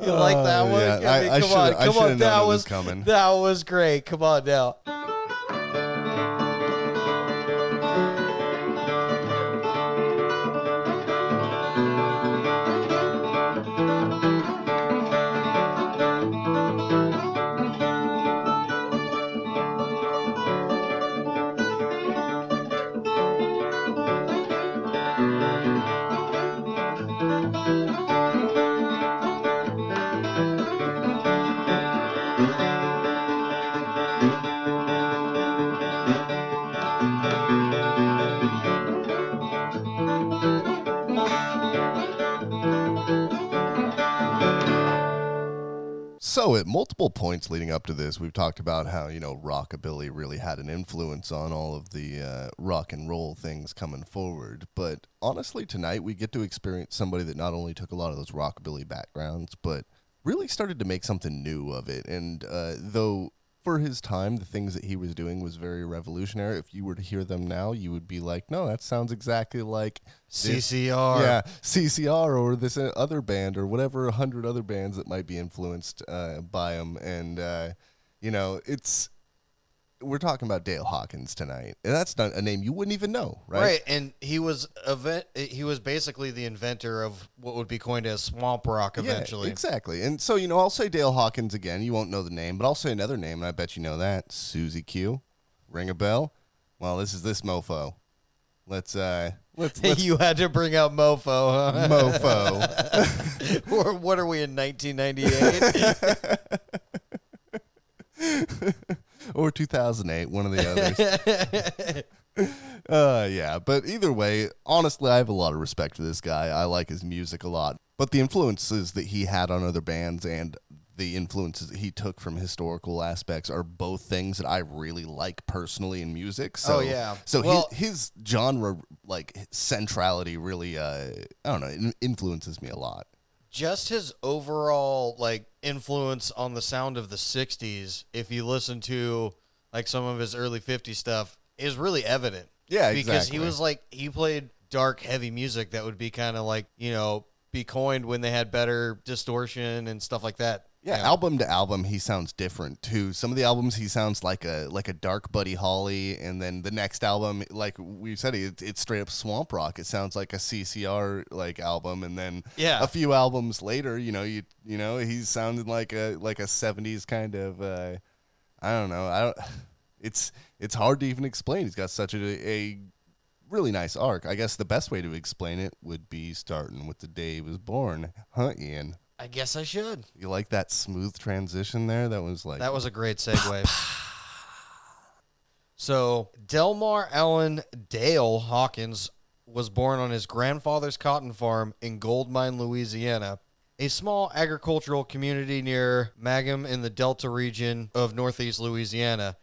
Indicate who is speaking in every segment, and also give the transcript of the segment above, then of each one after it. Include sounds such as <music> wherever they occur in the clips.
Speaker 1: You like that
Speaker 2: oh,
Speaker 1: one?
Speaker 2: yeah.
Speaker 1: I mean,
Speaker 2: I-
Speaker 1: come on, come on. That
Speaker 2: was coming.
Speaker 1: That was great. Come on now.
Speaker 2: Multiple points leading up to this, we've talked about how, you know, rockabilly really had an influence on all of the uh, rock and roll things coming forward. But honestly, tonight we get to experience somebody that not only took a lot of those rockabilly backgrounds, but really started to make something new of it. And uh, though for his time, the things that he was doing was very revolutionary, if you were to hear them now, you would be like, no, that sounds exactly like this.
Speaker 1: CCR.
Speaker 2: yeah, CCR or this uh, other band or whatever a hundred other bands that might be influenced uh, by him, and uh, you know, it's we're talking about Dale Hawkins tonight, and that's not a name you wouldn't even know, right?
Speaker 1: Right, and he was event. He was basically the inventor of what would be coined as swamp rock. Eventually,
Speaker 2: Yeah, exactly. And so you know, I'll say Dale Hawkins again. You won't know the name, but I'll say another name, and I bet you know that Susie Q. Ring a bell? Well, this is this mofo. Let's uh, let's, <laughs> let's
Speaker 1: you had to bring out mofo. Huh?
Speaker 2: mofo. <laughs>
Speaker 1: or what are we in 1998? <laughs>
Speaker 2: or 2008, one of the others. <laughs> uh, yeah, but either way, honestly, I have a lot of respect for this guy. I like his music a lot, but the influences that he had on other bands and the influences that he took from historical aspects are both things that I really like personally in music. So,
Speaker 1: Oh, yeah.
Speaker 2: So
Speaker 1: Well-
Speaker 2: his, his genre, like centrality, really, uh, I don't know, in- influences me a lot.
Speaker 1: Just his overall like influence on the sound of the 60s, if you listen to like some of his early 50s stuff, is really evident.
Speaker 2: Yeah,
Speaker 1: because
Speaker 2: exactly.
Speaker 1: he was like he played dark heavy music that would be kind of like you know be coined when they had better distortion and stuff like that
Speaker 2: Yeah, album to album, he sounds different too. Some of the albums, he sounds like a like a dark Buddy Holly, and then the next album, like we said, it, it's straight up swamp rock. It sounds like a CCR like album, and then
Speaker 1: Yeah.
Speaker 2: a few albums later, you know, you you know, he's sounding like a like a '70s kind of. Uh, I don't know. I don't. <sighs> It's it's hard to even explain. He's got such a, a really nice arc. I guess the best way to explain it would be starting with the day he was born, huh, Ian?
Speaker 1: I guess i should
Speaker 2: You like that smooth transition there? That was like
Speaker 1: that was a great segue <laughs> so delmar allen dale hawkins was born on his grandfather's cotton farm in gold mine louisiana a small agricultural community near Mangham in the Delta region of northeast Louisiana.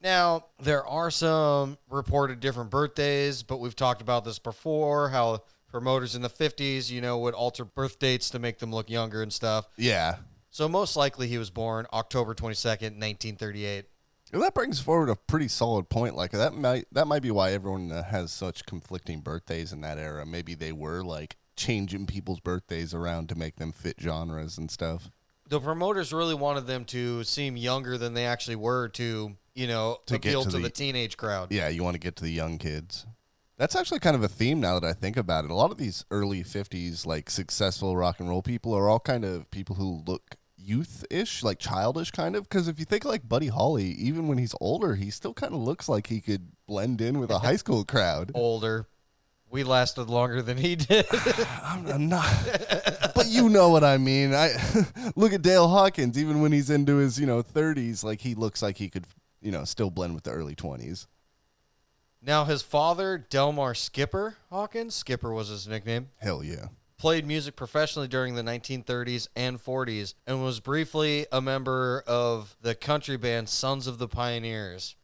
Speaker 1: Now, there are some reported different birthdays, but we've talked about this before how promoters in the 50s, you know, would alter birth dates to make them look younger and stuff.
Speaker 2: yeah.
Speaker 1: So, most likely he was born October 22nd, 1938.
Speaker 2: Well, that brings forward a pretty solid point. Like that might that might be why everyone uh, has such conflicting birthdays in that era. Maybe they were like changing people's birthdays around to make them fit genres and stuff.
Speaker 1: The promoters really wanted them to seem younger than they actually were to, you know,
Speaker 2: To
Speaker 1: appeal
Speaker 2: to
Speaker 1: to,
Speaker 2: the-
Speaker 1: the teenage crowd.
Speaker 2: Yeah, you want to get to the young kids. That's actually kind of a theme now that I think about it. A lot of these early 50s like successful rock and roll people are all kind of people who look youth-ish, like childish kind of because if you think like Buddy Holly, even when he's older, he still kind of looks like he could blend in with a high school <laughs> crowd.
Speaker 1: Older. We lasted longer than he did. <sighs>
Speaker 2: I'm, I'm not, but you know what I mean. I <laughs> look at Dale Hawkins. Even when he's into his you know 30s, like he looks like he could you know still blend with the early 20s.
Speaker 1: Now, his father, Delmar Skipper Hawkins, Skipper was his nickname,
Speaker 2: Hell yeah.
Speaker 1: played music professionally during the 1930s and 40s and was briefly a member of the country band Sons of the Pioneers.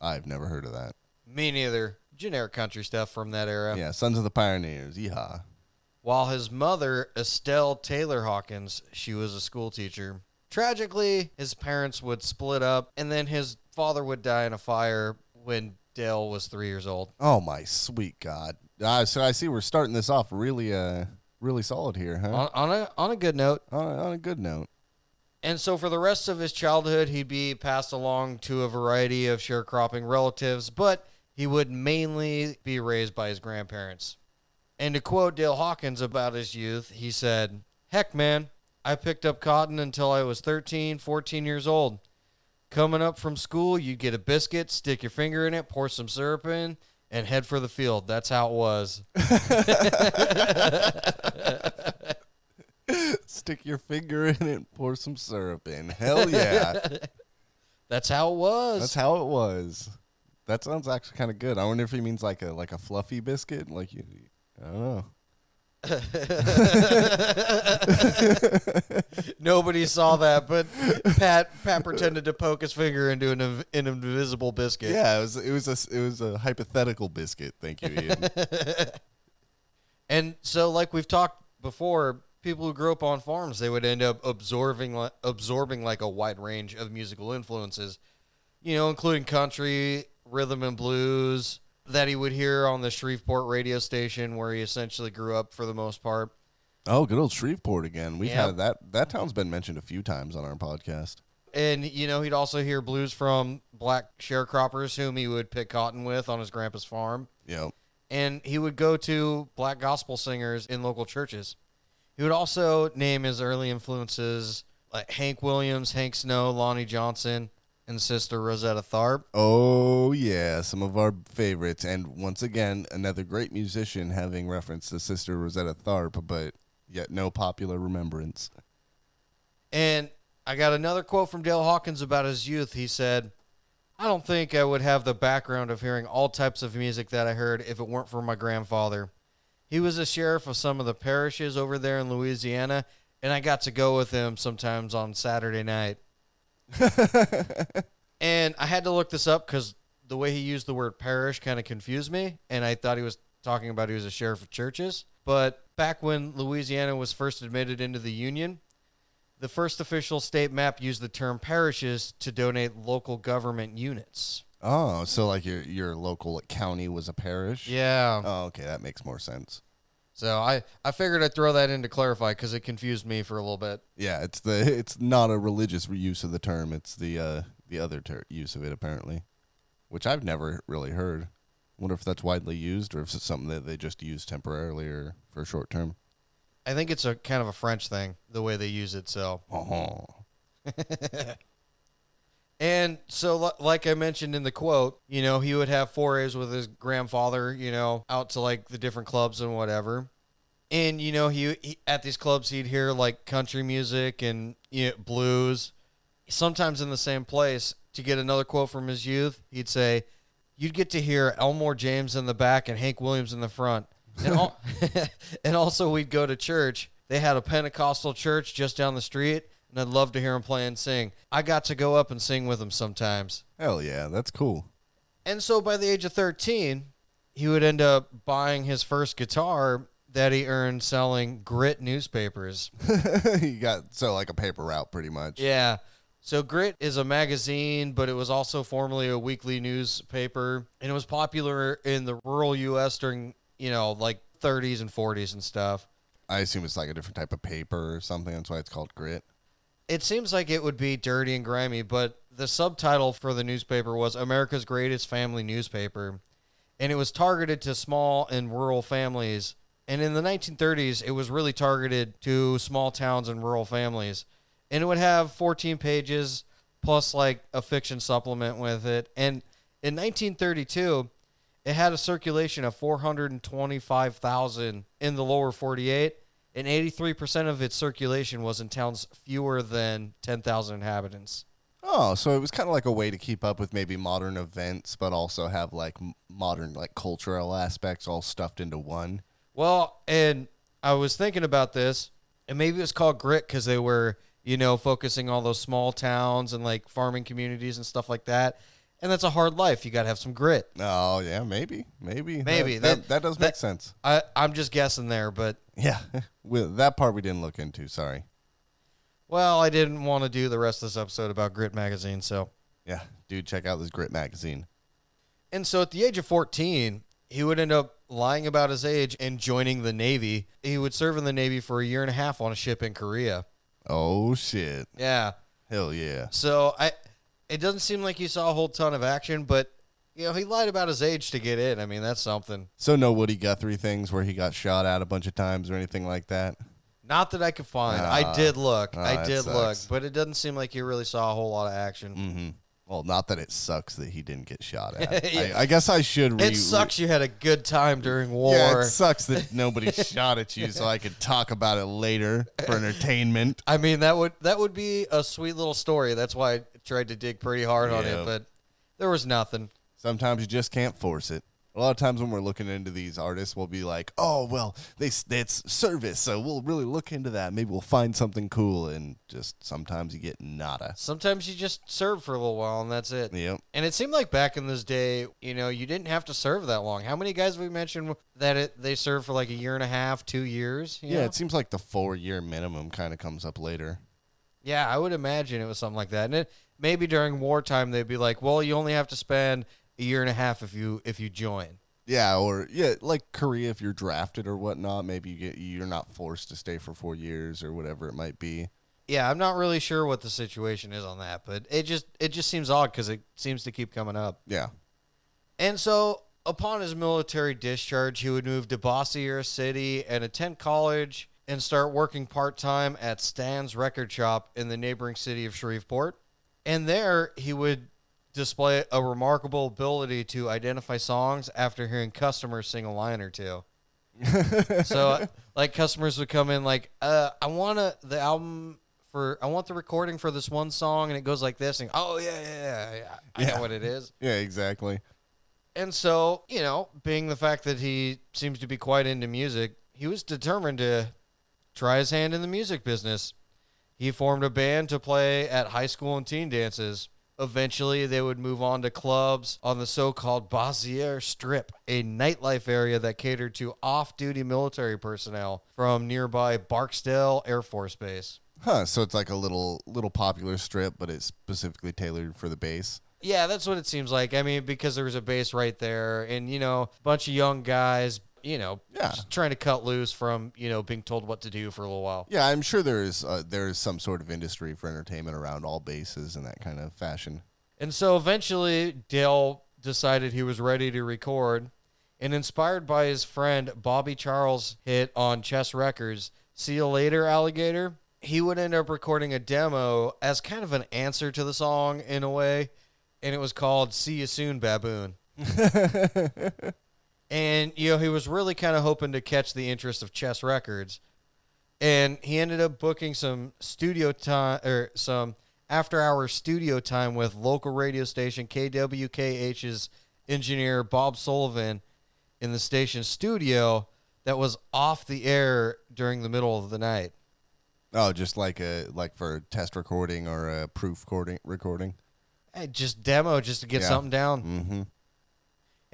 Speaker 2: I've never heard of that.
Speaker 1: Me neither. Generic country stuff from that era.
Speaker 2: Yeah, Sons of the Pioneers. Yeehaw.
Speaker 1: While his mother, Estelle Taylor Hawkins, she was a school teacher. Tragically, his parents would split up, and then his father would die in a fire when Dale was three years old.
Speaker 2: Oh my sweet God. Uh, so I see we're starting this off really uh really solid here, huh?
Speaker 1: On, on a on a good note.
Speaker 2: On a, on a good note.
Speaker 1: And so for the rest of his childhood, he'd be passed along to a variety of sharecropping relatives, but he would mainly be raised by his grandparents. And to quote Dale Hawkins about his youth, he said, Heck, man, I picked up cotton until I was 13, 14 years old. Coming up from school, you'd get a biscuit, stick your finger in it, pour some syrup in, and head for the field. That's how it was. <laughs>
Speaker 2: Stick your finger in it, pour some syrup in. Hell yeah. <laughs>
Speaker 1: That's how it was.
Speaker 2: That's how it was. That sounds actually kind of good. I wonder if he means like a like a fluffy biscuit, like you. I don't know. <laughs>
Speaker 1: Nobody saw that, but Pat Pat pretended to poke his finger into an, inv- an invisible biscuit.
Speaker 2: Yeah, it was it was a it was a hypothetical biscuit. Thank you, Ian. <laughs>
Speaker 1: And so, like we've talked before, people who grew up on farms they would end up absorbing li- absorbing like a wide range of musical influences, you know, including country, rhythm and blues that he would hear on the Shreveport radio station where he essentially grew up for the most part.
Speaker 2: oh, good old Shreveport again. We've
Speaker 1: Yeah.
Speaker 2: had that that town's been mentioned a few times on our podcast.
Speaker 1: And you know, he'd also hear blues from black sharecroppers whom he would pick cotton with on his grandpa's farm.
Speaker 2: Know,
Speaker 1: and he would go to black gospel singers in local churches. He would also name his early influences like Hank Williams, Hank Snow, Lonnie Johnson, and sister Rosetta Tharpe.
Speaker 2: Oh yeah, some of our favorites, and once again, another great musician having reference to Sister Rosetta Tharpe, but yet no popular remembrance.
Speaker 1: And I got another quote from Dale Hawkins about his youth. He said, I don't think I would have the background of hearing all types of music that I heard if it weren't for my grandfather. He was a sheriff of some of the parishes over there in Louisiana, and I got to go with him sometimes on Saturday night. <laughs> and I had to look this up because the way he used the word parish kind of confused me, and I thought he was talking about he was a sheriff of churches. But back when Louisiana was first admitted into the Union, the first official state map used the term parishes to donate local government units.
Speaker 2: Oh, so like your your local county was a parish?
Speaker 1: Yeah.
Speaker 2: Oh, okay, that makes more sense.
Speaker 1: So I, I figured I'd throw that in to clarify because it confused me for a little bit.
Speaker 2: Yeah, it's the it's not a religious use of the term. It's the uh, the other ter- use of it apparently, which I've never really heard. Wonder if that's widely used or if it's something that they just use temporarily or for a short term.
Speaker 1: I think it's a kind of a French thing, the way they use it. So
Speaker 2: Oh, <laughs>
Speaker 1: And so, like I mentioned in the quote, you know, he would have forays with his grandfather, you know, out to like the different clubs and whatever. And you know, he, he at these clubs he'd hear like country music and you know, blues. Sometimes in the same place. To get another quote from his youth, he'd say, "You'd get to hear Elmore James in the back and Hank Williams in the front." And, <laughs> al- <laughs> and also, we'd go to church. They had a Pentecostal church just down the street, and I'd love to hear him play and sing. I got to go up and sing with him sometimes.
Speaker 2: hell yeah, that's cool.
Speaker 1: And so by the age of 13, he would end up buying his first guitar that he earned selling grit newspapers. <laughs>
Speaker 2: he got so like a paper route pretty much.
Speaker 1: Yeah. So Grit is a magazine, but it was also formerly a weekly newspaper, and it was popular in the rural U.S. during, you know, like 30s and 40s and stuff.
Speaker 2: I assume it's like a different type of paper or something. That's why it's called grit.
Speaker 1: It seems like it would be dirty and grimy, but the subtitle for the newspaper was America's Greatest Family Newspaper, and it was targeted to small and rural families. And in the 1930s, it was really targeted to small towns and rural families. And it would have 14 pages plus like a fiction supplement with it. And in 1932, it had a circulation of 425,000 in the lower 48, and 83% of its circulation was in towns fewer than 10,000 inhabitants.
Speaker 2: Oh, so it was kind of like a way to keep up with maybe modern events, but also have like modern like cultural aspects all stuffed into one.
Speaker 1: Well, and I was thinking about this, and maybe it was called Grit because they were, you know, focusing all those small towns and like farming communities and stuff like that. And that's a hard life. You got to have some grit.
Speaker 2: Oh yeah, maybe, maybe,
Speaker 1: Maybe.
Speaker 2: that that,
Speaker 1: That-
Speaker 2: that does make sense.
Speaker 1: I, I'm just guessing there, but
Speaker 2: Yeah, <laughs> with that part we didn't look into. Sorry.
Speaker 1: well, I didn't want to do the rest of this episode about Grit magazine, so.
Speaker 2: Yeah, dude, check out this Grit magazine.
Speaker 1: And so at the age of 14, he would end up lying about his age and joining the Navy. He would serve in the Navy for a year and a half on a ship in Korea.
Speaker 2: Oh shit.
Speaker 1: Yeah.
Speaker 2: Hell yeah.
Speaker 1: So I, it doesn't seem like he saw a whole ton of action, but you know he lied about his age to get in. I mean that's something.
Speaker 2: So no Woody Guthrie things where he got shot at a bunch of times or anything like that.
Speaker 1: Not that I could find.
Speaker 2: Ah.
Speaker 1: I did look.
Speaker 2: Ah,
Speaker 1: I did look, but it doesn't seem like he really saw a whole lot of action.
Speaker 2: Mm-hmm. Well, not that it sucks that he didn't get shot at. <laughs>
Speaker 1: Yeah.
Speaker 2: I, I guess I should. Re-
Speaker 1: It sucks you had a good time during war.
Speaker 2: Yeah, it sucks that nobody <laughs> shot at you, so I could talk about it later for <laughs> entertainment.
Speaker 1: I mean that would that would be a sweet little story. That's why tried to dig pretty hard on
Speaker 2: Yeah.
Speaker 1: it, but there was nothing.
Speaker 2: Sometimes you just can't force it. A lot of times when we're looking into these artists, we'll be like, "Oh, well, they it's service, so we'll really look into that. Maybe we'll find something cool." And just sometimes you get nada.
Speaker 1: Sometimes you just serve for a little while and that's it.
Speaker 2: Yep.
Speaker 1: And it seemed like back in this day, you know, you didn't have to serve that long. How many guys we mentioned that it, they served for like a year and a half, two years? you
Speaker 2: Yeah,
Speaker 1: know?
Speaker 2: it seems like the four year minimum kind of comes up later.
Speaker 1: Yeah, I would imagine it was something like that. And it, maybe during wartime they'd be like, "Well, you only have to spend a year and a half if you if you join."
Speaker 2: Yeah, or yeah, like Korea, if you're drafted or whatnot, maybe you get you're not forced to stay for four years or whatever it might be.
Speaker 1: Yeah, I'm not really sure what the situation is on that, but it just it just seems odd because it seems to keep coming up.
Speaker 2: Yeah.
Speaker 1: And so, upon his military discharge, he would move to Bossier City and attend college and start working part time at Stan's record shop in the neighboring city of Shreveport. And there, he would display a remarkable ability to identify songs after hearing customers sing a line or two. <laughs> so, like, customers would come in like, uh, "I want the album for, I want the recording for this one song," and it goes like this, and oh yeah, yeah, yeah, yeah. I
Speaker 2: Yeah.
Speaker 1: know what it is. <laughs>
Speaker 2: Yeah, exactly.
Speaker 1: And so, you know, being the fact that he seems to be quite into music, he was determined to try his hand in the music business. He formed a band to play at high school and teen dances. Eventually, they would move on to clubs on the so called Bossier Strip, a nightlife area that catered to off duty military personnel from nearby Barksdale Air Force Base.
Speaker 2: Huh, so it's like a little little popular strip, but it's specifically tailored for the base.
Speaker 1: Yeah, that's what it seems like. I mean, because there was a base right there, and you know, a bunch of young guys, you know,
Speaker 2: Yeah.
Speaker 1: just trying to cut loose from you know being told what to do for a little while.
Speaker 2: Yeah, I'm sure there is uh, there is some sort of industry for entertainment around all bases in that kind of fashion.
Speaker 1: And so eventually, Dale decided he was ready to record, and inspired by his friend Bobby Charles' hit on Chess Records, "See You Later, Alligator," he would end up recording a demo as kind of an answer to the song in a way, and it was called "See You Soon, Baboon." <laughs> and you know he was really kind of hoping to catch the interest of Chess Records, and he ended up booking some studio time or some after hour studio time with local radio station KWKH's engineer Bob Sullivan in the station's studio that was off the air during the middle of the night.
Speaker 2: Oh, just like a like for test recording or a proof recording recording.
Speaker 1: Hey, just demo just to get
Speaker 2: Yeah.
Speaker 1: something down.
Speaker 2: Mm-hmm.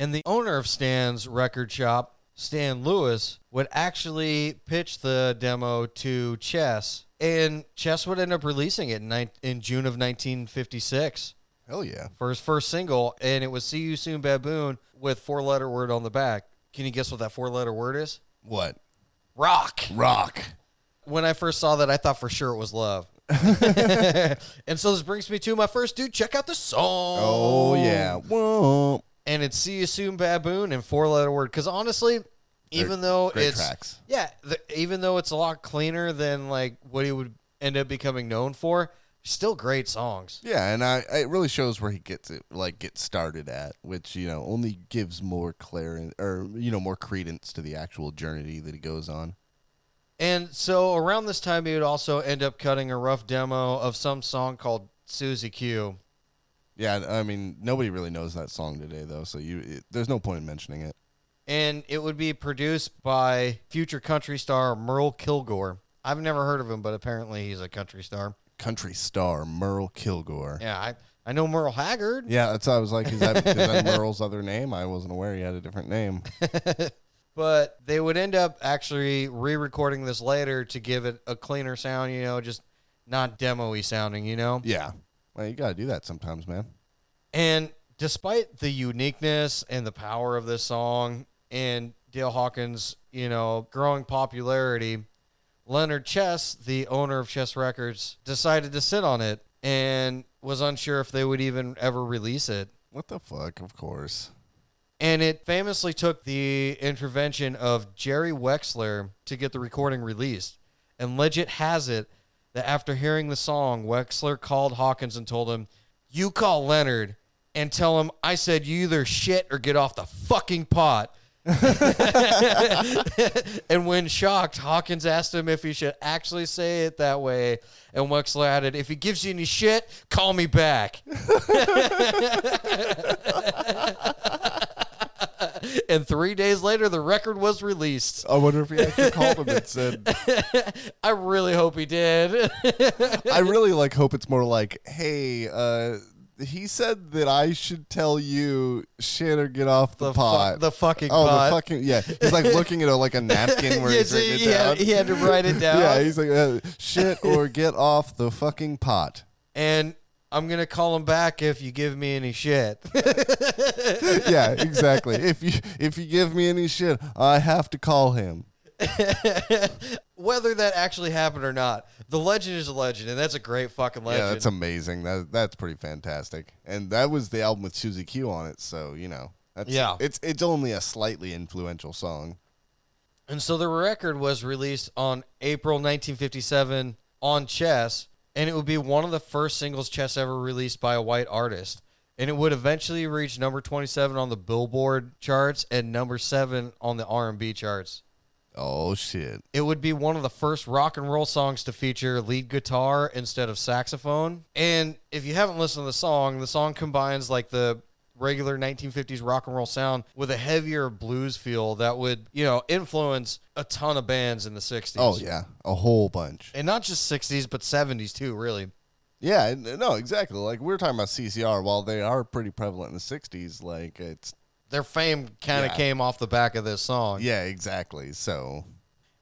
Speaker 1: And the owner of Stan's record shop, Stan Lewis, would actually pitch the demo to Chess, and Chess would end up releasing it in, in June of 1956
Speaker 2: Hell yeah.
Speaker 1: for his first single, and it was "See You Soon, Baboon" with four-letter word on the back. Can you guess what that four-letter word is?
Speaker 2: What?
Speaker 1: Rock.
Speaker 2: Rock.
Speaker 1: When I first saw that, I thought for sure it was love. <laughs> and so this brings me to my first dude. Check out the song.
Speaker 2: Oh yeah. Whoa.
Speaker 1: And it's "See You Soon, Baboon" and four-letter word. Because honestly, even though it's
Speaker 2: tracks.
Speaker 1: yeah, the, even though it's a lot cleaner than like what he would end up becoming known for, still great songs.
Speaker 2: Yeah, and I it really shows where he gets it like gets started at, which you know only gives more clarity or you know more credence to the actual journey that he goes on.
Speaker 1: And so around this time, he would also end up cutting a rough demo of some song called Susie Q.
Speaker 2: Yeah, I mean nobody really knows that song today though, so you it, there's no point in mentioning it.
Speaker 1: And it would be produced by future country star Merle Kilgore. I've never heard of him, but apparently he's a country star.
Speaker 2: Country star Merle Kilgore.
Speaker 1: Yeah, I, I know Merle Haggard.
Speaker 2: Yeah, that's I was like, is that, is <laughs> that Merle's other name? I wasn't aware he had a different name. <laughs>
Speaker 1: But they would end up actually re recording this later to give it a cleaner sound, you know, just not demo y sounding, you know?
Speaker 2: Yeah, well, you gotta do that sometimes, man.
Speaker 1: And despite the uniqueness and the power of this song, and Dale Hawkins, you know, growing popularity, Leonard Chess, the owner of Chess Records, decided to sit on it and was unsure if they would even ever release it.
Speaker 2: What the fuck? Of course.
Speaker 1: And it famously took the intervention of Jerry Wexler to get the recording released. And legit has it that after hearing the song, Wexler called Hawkins and told him, You call Leonard and tell him I said you either shit or get off the fucking pot. <laughs> and when shocked, Hawkins asked him if he should actually say it that way. And Wexler added, If he gives you any shit, call me back. <laughs> <laughs> <laughs> and three days later, the record was released.
Speaker 2: I wonder if he actually called him and said, <laughs>
Speaker 1: I really hope he did.
Speaker 2: I <laughs> really like hope it's more like, hey, uh, he said that I should tell you shit or get off the,
Speaker 1: the, fu-
Speaker 2: pot.
Speaker 1: the fucking
Speaker 2: oh,
Speaker 1: pot.
Speaker 2: the fucking yeah. He's like looking at a, like a napkin where
Speaker 1: Yeah,
Speaker 2: he's
Speaker 1: so
Speaker 2: written it
Speaker 1: he,
Speaker 2: down.
Speaker 1: had, he had to write it down.
Speaker 2: yeah, he's like uh, shit or get off the fucking pot.
Speaker 1: and I'm gonna call him back if you give me any shit. <laughs>
Speaker 2: yeah, exactly. If you if you give me any shit, I have to call him. <laughs>
Speaker 1: Whether that actually happened or not, the legend is a legend, and that's a great fucking legend.
Speaker 2: Yeah, that's amazing. That that's pretty fantastic. And that was the album with Susie Q on it, so you know, that's,
Speaker 1: Yeah.
Speaker 2: it's it's only a slightly influential song.
Speaker 1: And so the record was released on April 1957 on Chess, and it would be one of the first singles Chess ever released by a white artist. And it would eventually reach number 27 on the Billboard charts and number 7 on the R&B charts.
Speaker 2: Oh shit!
Speaker 1: It would be one of the first rock and roll songs to feature lead guitar instead of saxophone. And if you haven't listened to the song, the song combines like the regular 1950s rock and roll sound with a heavier blues feel that would, you know, influence a ton of bands in the 60s.
Speaker 2: Oh yeah, a whole bunch.
Speaker 1: And not just 60s, but 70s too, really.
Speaker 2: Yeah, no, exactly. Like we are talking about CCR, while they are pretty prevalent in the '60s, like it's
Speaker 1: Their fame kind of
Speaker 2: Yeah.
Speaker 1: came off the back of this song.
Speaker 2: yeah, exactly. So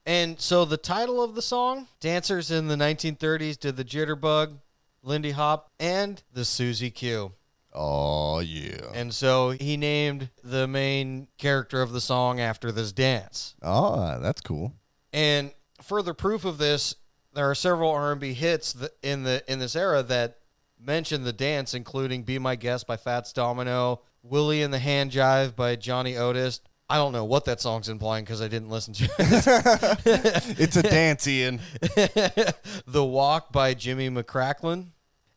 Speaker 1: And so the title of the song, dancers in the 1930s did the Jitterbug, Lindy Hop, and the Susie Q.
Speaker 2: oh yeah,
Speaker 1: And so he named the main character of the song after this dance.
Speaker 2: oh that's cool.
Speaker 1: And further proof of this, there are several R&B hits in the in this era that mention the dance, including "Be My Guest" by Fats Domino, "Willie and the Hand Jive" by Johnny Otis. I don't know what that song's implying because I didn't listen to it. <laughs>
Speaker 2: It's a dance, Ian. <laughs>
Speaker 1: the Walk by Jimmy McCracklin.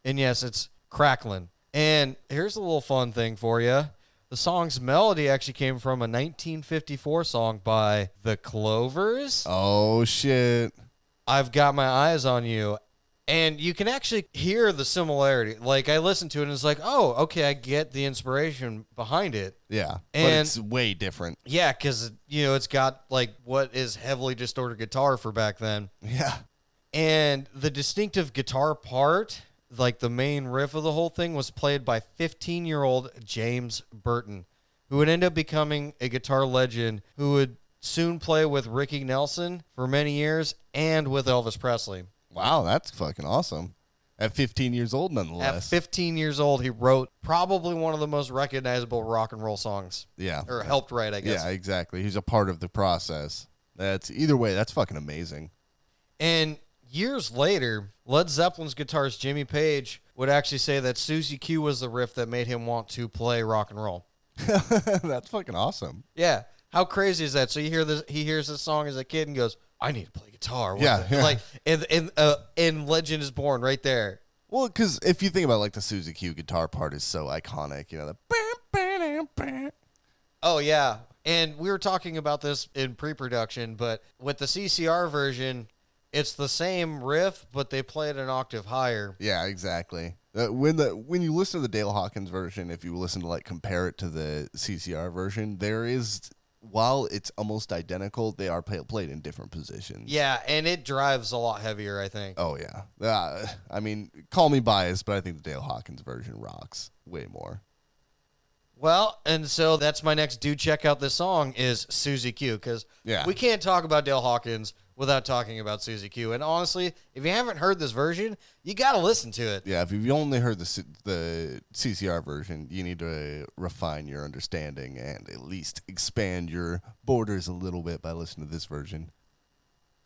Speaker 1: And yes, it's Cracklin. And here's a little fun thing for you. The song's melody actually came from a 1954 song by The Clovers.
Speaker 2: Oh shit.
Speaker 1: I've got my eyes on you. And you can actually hear the similarity. Like I listened to it and it's like, oh, okay, I get the inspiration behind it.
Speaker 2: Yeah, but
Speaker 1: And-
Speaker 2: it's way different.
Speaker 1: Yeah, because you know it's got like what is heavily distorted guitar for back then.
Speaker 2: Yeah.
Speaker 1: And the distinctive guitar part, like the main riff of the whole thing, was played by 15 year old James Burton, who would end up becoming a guitar legend who would soon play with Ricky Nelson for many years and with Elvis Presley.
Speaker 2: Wow, that's fucking awesome. At 15 years old, nonetheless.
Speaker 1: At 15 years old, he wrote probably one of the most recognizable rock and roll songs,
Speaker 2: yeah.
Speaker 1: or helped write, I guess.
Speaker 2: Yeah, exactly. He's a part of the process. That's either way. That's fucking amazing.
Speaker 1: And years later, Led Zeppelin's guitarist Jimmy Page would actually say that Susie Q was the riff that made him want to play rock and roll. <laughs>
Speaker 2: that's fucking awesome.
Speaker 1: Yeah. How crazy is that? So you hear this he hears this song as a kid and goes, I need to play guitar. What
Speaker 2: Yeah,
Speaker 1: the-"
Speaker 2: yeah.
Speaker 1: Like and and uh and Legend is born right there.
Speaker 2: Well, because if you think about like the Susie Q guitar part is so iconic, you know the.
Speaker 1: Oh yeah. And we were talking about this in pre-production, but with the CCR version, it's the same riff, but they play it an octave higher.
Speaker 2: Yeah, exactly. Uh, when the when you listen to the Dale Hawkins version, if you listen to like compare it to the CCR version, there is while it's almost identical, they are play, played in different positions.
Speaker 1: Yeah, and it drives a lot heavier, I think.
Speaker 2: Oh yeah. Uh, I mean, call me biased, but I think the Dale Hawkins version rocks way more.
Speaker 1: Well, and so that's my next do check out this song is Susie Q because
Speaker 2: Yeah.
Speaker 1: we can't talk about Dale Hawkins without talking about Susie Q. And honestly, if you haven't heard this version, you got to listen to it.
Speaker 2: Yeah, if you've only heard the C- the CCR version, you need to refine your understanding and at least expand your borders a little bit by listening to this version.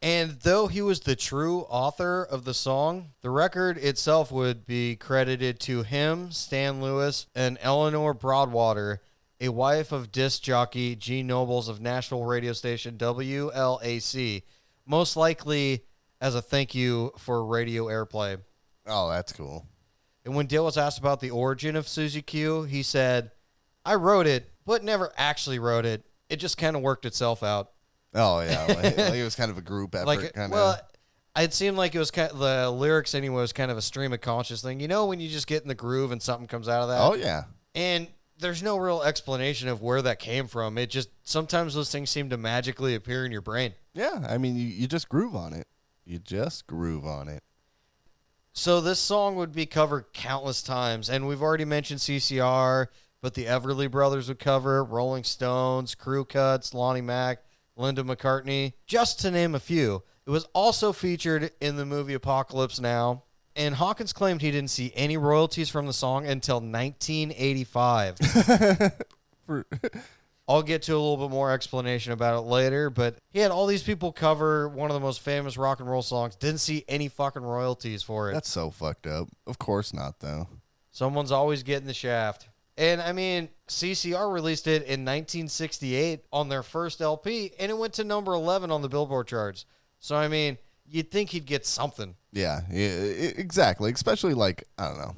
Speaker 1: And though he was the true author of the song, the record itself would be credited to him, Stan Lewis, and Eleanor Broadwater, a wife of disc jockey Gene Nobles of national radio station WLAC, most likely as a thank you for radio airplay.
Speaker 2: Oh, that's cool.
Speaker 1: And when Dale was asked about the origin of Susie Q, he said, I wrote it, but never actually wrote it. It just kind of worked itself out.
Speaker 2: Oh yeah, like, like it was kind of a group <laughs> effort.
Speaker 1: like
Speaker 2: kind
Speaker 1: well
Speaker 2: of.
Speaker 1: it seemed like it was kind of, the lyrics anyway was kind of a stream of conscious thing you know when you just get in the groove and something comes out of that
Speaker 2: Oh yeah,
Speaker 1: and there's no real explanation of where that came from it just sometimes those things seem to magically appear in your brain
Speaker 2: yeah. I mean, you, you just groove on it. You just groove on it.
Speaker 1: so this song would be covered countless times and we've already mentioned ccr but the everly brothers would cover it rolling stones crew cuts lonnie mack linda mccartney just to name a few it was also featured in the movie apocalypse now and hawkins claimed he didn't see any royalties from the song until 1985 <laughs>
Speaker 2: For,
Speaker 1: I'll get to a little bit more explanation about it later, but he had all these people cover one of the most famous rock and roll songs. Didn't see any fucking royalties for it.
Speaker 2: that's so fucked up. Of course not, though.
Speaker 1: Someone's always getting the shaft. And I mean, CCR released it in 1968 on their first LP, and it went to number 11 on the Billboard charts. So I mean, you'd think he'd get something.
Speaker 2: Yeah, yeah, exactly. Especially like I don't know.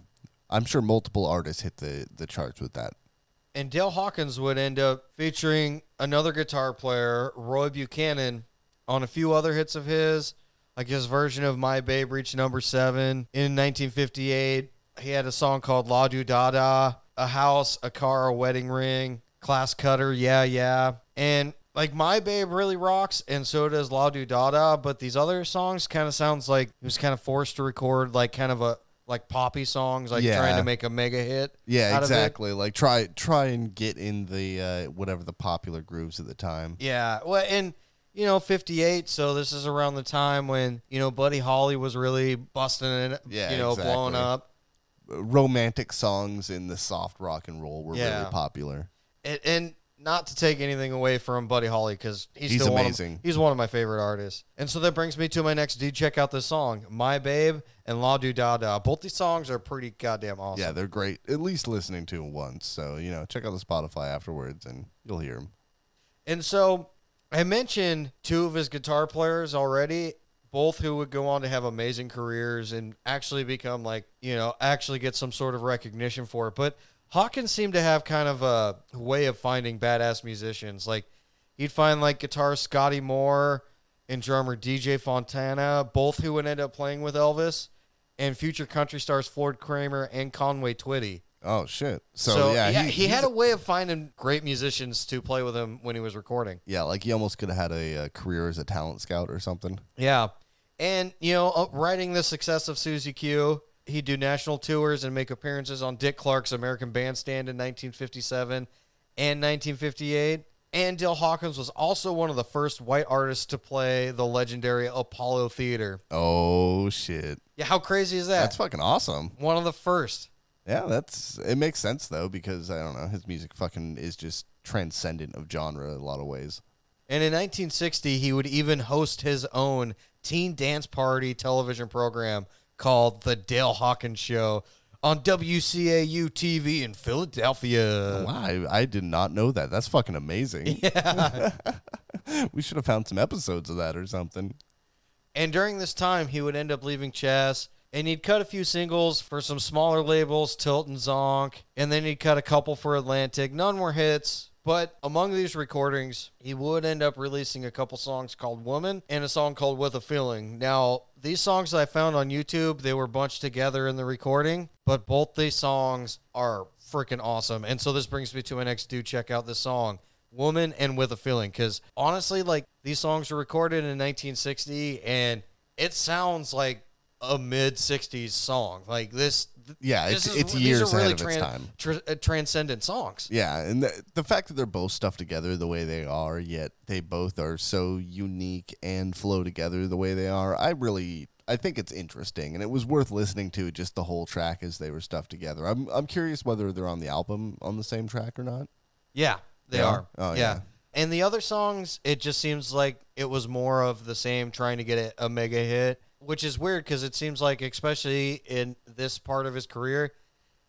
Speaker 2: I'm sure multiple artists hit the the charts with that.
Speaker 1: And Dale Hawkins would end up featuring another guitar player, Roy Buchanan, on a few other hits of his. Like his version of My Babe reached number seven in 1958. He had a song called La Do Da Da, A House, A Car, A Wedding Ring, Class Cutter, Yeah, Yeah. And like My Babe really rocks, and so does La Do Da Da. But these other songs kind of sounds like he was kind of forced to record like kind of a like poppy songs, like
Speaker 2: Yeah.
Speaker 1: trying to make a mega hit.
Speaker 2: Yeah,
Speaker 1: out of it.
Speaker 2: exactly. Like try try and get in the uh, whatever the popular grooves at the time.
Speaker 1: Yeah. Well, and you know, 58. So this is around the time when you know Buddy Holly was really busting it.
Speaker 2: Yeah,
Speaker 1: You know, blowing
Speaker 2: exactly.
Speaker 1: up.
Speaker 2: Romantic songs in the soft rock and roll were
Speaker 1: Yeah.
Speaker 2: really popular.
Speaker 1: And, and not to take anything away from Buddy Holly because he's,
Speaker 2: He's
Speaker 1: still One
Speaker 2: amazing.
Speaker 1: of, he's one of my favorite artists. And so that brings me to my next. Do check out this song, "My Babe" and "La Do Da Da." Both these songs are pretty goddamn awesome.
Speaker 2: Yeah, they're great. At least listening to them once. So you know, check out the Spotify afterwards, and you'll hear them.
Speaker 1: And so I mentioned two of his guitar players already, both who would go on to have amazing careers and actually become like, you know, actually get some sort of recognition for it. But Hawkins seemed to have kind of a way of finding badass musicians. Like he'd find like guitarist Scotty Moore and drummer DJ Fontana, both who would end up playing with Elvis, and future country stars Floyd Cramer and Conway Twitty.
Speaker 2: Oh shit! So,
Speaker 1: So,
Speaker 2: yeah,
Speaker 1: yeah,
Speaker 2: he,
Speaker 1: he, had a way of finding great musicians to play with him when he was recording.
Speaker 2: yeah, like he almost could have had a, uh career as a talent scout or something.
Speaker 1: Yeah. And, you know, uh, writing the success of Susie Q, he'd do national tours and make appearances on Dick Clark's American Bandstand in 1957 and 1958. And Dale Hawkins was also one of the first white artists to play the legendary Apollo Theater.
Speaker 2: Oh shit!
Speaker 1: Yeah, how crazy is that?
Speaker 2: That's fucking awesome.
Speaker 1: one of the first.
Speaker 2: Yeah, that's it makes sense though because I don't know his music fucking is just transcendent of genre in a lot of ways.
Speaker 1: And in 1960, he would even host his own teen dance party television program called The Dale Hawkins Show on WCAU TV in Philadelphia.
Speaker 2: Oh, wow, I, I did not know that. That's fucking amazing. <laughs>
Speaker 1: Yeah. <laughs>
Speaker 2: we should have found some episodes of that or something.
Speaker 1: and during this time, he would end up leaving Chess. And he'd cut a few singles for some smaller labels, Tilt and Zonk, and then he'd cut a couple for Atlantic. None were hits, but among these recordings, he would end up releasing a couple songs called Woman and a song called With a Feeling. Now, these songs I found on YouTube, they were bunched together in the recording, but both these songs are freaking awesome. And so this brings me to my next do check out this song. Woman and With a Feeling. Because honestly, like these songs were recorded in 1960 and it sounds like a mid 60s song. Like this,
Speaker 2: Yeah,
Speaker 1: this
Speaker 2: it's
Speaker 1: is-
Speaker 2: it's
Speaker 1: these
Speaker 2: years
Speaker 1: are
Speaker 2: ahead
Speaker 1: really
Speaker 2: of its
Speaker 1: tran-
Speaker 2: time.
Speaker 1: tr- uh, transcendent songs.
Speaker 2: Yeah, and the, the fact that they're both stuffed together the way they are, yet they both are so unique and flow together the way they are, I really I think it's interesting, and it was worth listening to just the whole track as they were stuffed together. I'm I'm curious whether they're on the album on the same track or not.
Speaker 1: Yeah, they
Speaker 2: They
Speaker 1: are.
Speaker 2: are? Oh,
Speaker 1: yeah.
Speaker 2: yeah.
Speaker 1: And the other songs, it just seems like it was more of the same, trying to get a, a mega hit, which is weird because it seems like, especially in this part of his career,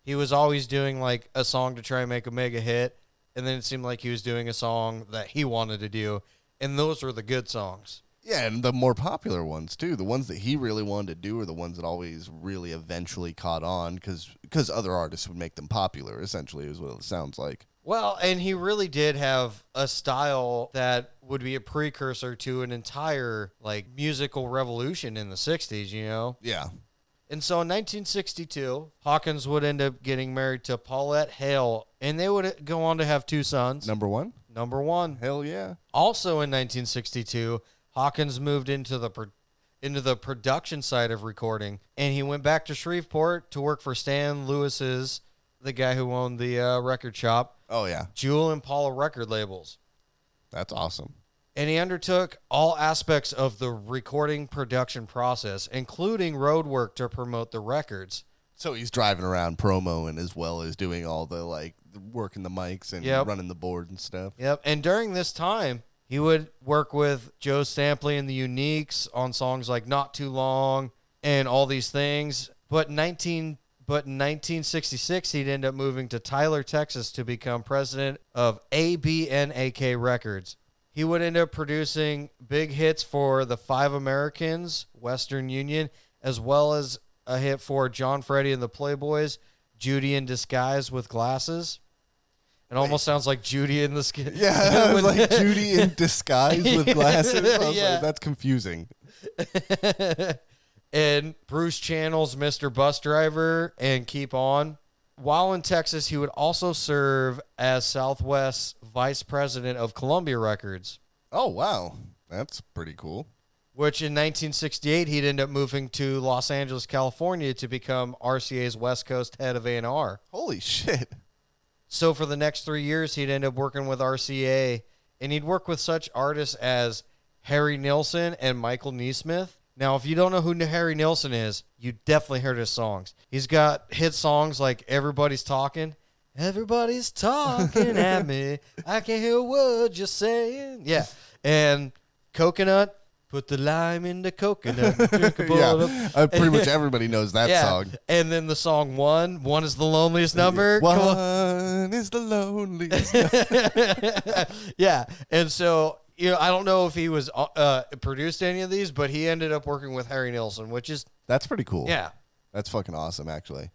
Speaker 1: he was always doing like a song to try and make a mega hit, and then it seemed like he was doing a song that he wanted to do, and those were the good songs.
Speaker 2: Yeah, and the more popular ones too. The ones that he really wanted to do are the ones that always really eventually caught on because other artists would make them popular. Essentially, is what it sounds like.
Speaker 1: Well, and he really did have a style that would be a precursor to an entire like musical revolution in the 60s, you know?
Speaker 2: Yeah.
Speaker 1: And so in 1962, Hawkins would end up getting married to Paulette Hale, and they would go on to have two sons.
Speaker 2: Number one.
Speaker 1: Number one.
Speaker 2: Hell yeah.
Speaker 1: Also in 1962, Hawkins moved into the pro- into the production side of recording, and he went back to Shreveport to work for Stan Lewis's, the guy who owned the uh, record shop,
Speaker 2: Oh yeah.
Speaker 1: Jewel and Paula record labels.
Speaker 2: That's awesome.
Speaker 1: And he undertook all aspects of the recording production process, including road work to promote the records.
Speaker 2: So he's driving around promoing as well as doing all the like working the mics and
Speaker 1: Yep.
Speaker 2: running the board and stuff.
Speaker 1: Yep. And during this time, he would work with Joe Stampley and the Uniques on songs like Not Too Long and all these things. But 19 but in 1966 he'd end up moving to Tyler, Texas to become president of ABNAK Records. He would end up producing big hits for the Five Americans, Western Union, as well as a hit for John Freddy and the Playboys, Judy in Disguise with Glasses. It almost sounds like Judy in the skin.
Speaker 2: Yeah, <laughs>
Speaker 1: With-
Speaker 2: like <laughs> Judy in disguise with <laughs> glasses. I was
Speaker 1: Yeah.
Speaker 2: like, that's confusing.
Speaker 1: And Bruce Channel's Mr. Bus Driver and Keep On. While in Texas, he would also serve as Southwest's vice president of Columbia Records,
Speaker 2: Oh wow, that's pretty cool.
Speaker 1: which in 1968 he'd end up moving to Los Angeles, California to become RCA's West Coast head of A&R.
Speaker 2: Holy shit.
Speaker 1: So for the next three years, he'd end up working with RCA, and he'd work with such artists as Harry Nilsson and Michael Neesmith. Now, if you don't know who Harry Nilsson is, you definitely heard his songs. He's got hit songs like "Everybody's Talking." Everybody's talking <laughs> at me. I can't hear what you're saying. Yeah, and "Coconut." Put the lime in the coconut. <laughs> drink a bowl of-
Speaker 2: yeah, uh, pretty much <laughs> everybody knows that
Speaker 1: yeah.
Speaker 2: song.
Speaker 1: And then the song "One." One is the loneliest number. Come on.
Speaker 2: One is the loneliest.
Speaker 1: yeah, and so you know, I don't know if he was uh, uh, produced any of these, but he ended up working with Harry Nilsson, which is
Speaker 2: That's pretty cool.
Speaker 1: yeah.
Speaker 2: That's fucking awesome, actually.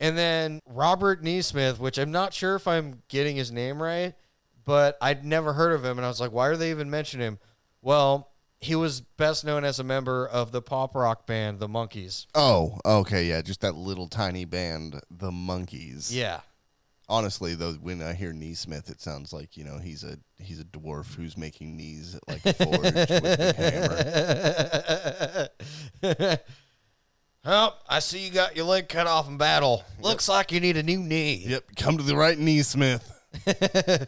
Speaker 1: And then Robert Neesmith, which I'm not sure if I'm getting his name right, but I'd never heard of him, and I was like, why are they even mentioning him? Well, he was best known as a member of the pop rock band The Monkees.
Speaker 2: Oh, okay, yeah, just that little tiny band, the Monkees.
Speaker 1: Yeah.
Speaker 2: Honestly, though, when I hear Neesmith, it sounds like you know he's a he's a dwarf who's making knees like a forge with a hammer. <laughs>
Speaker 1: Oh, I see you got your leg cut off in battle. Looks like you need a new knee.
Speaker 2: Yep, come to the right, Neesmith. <laughs>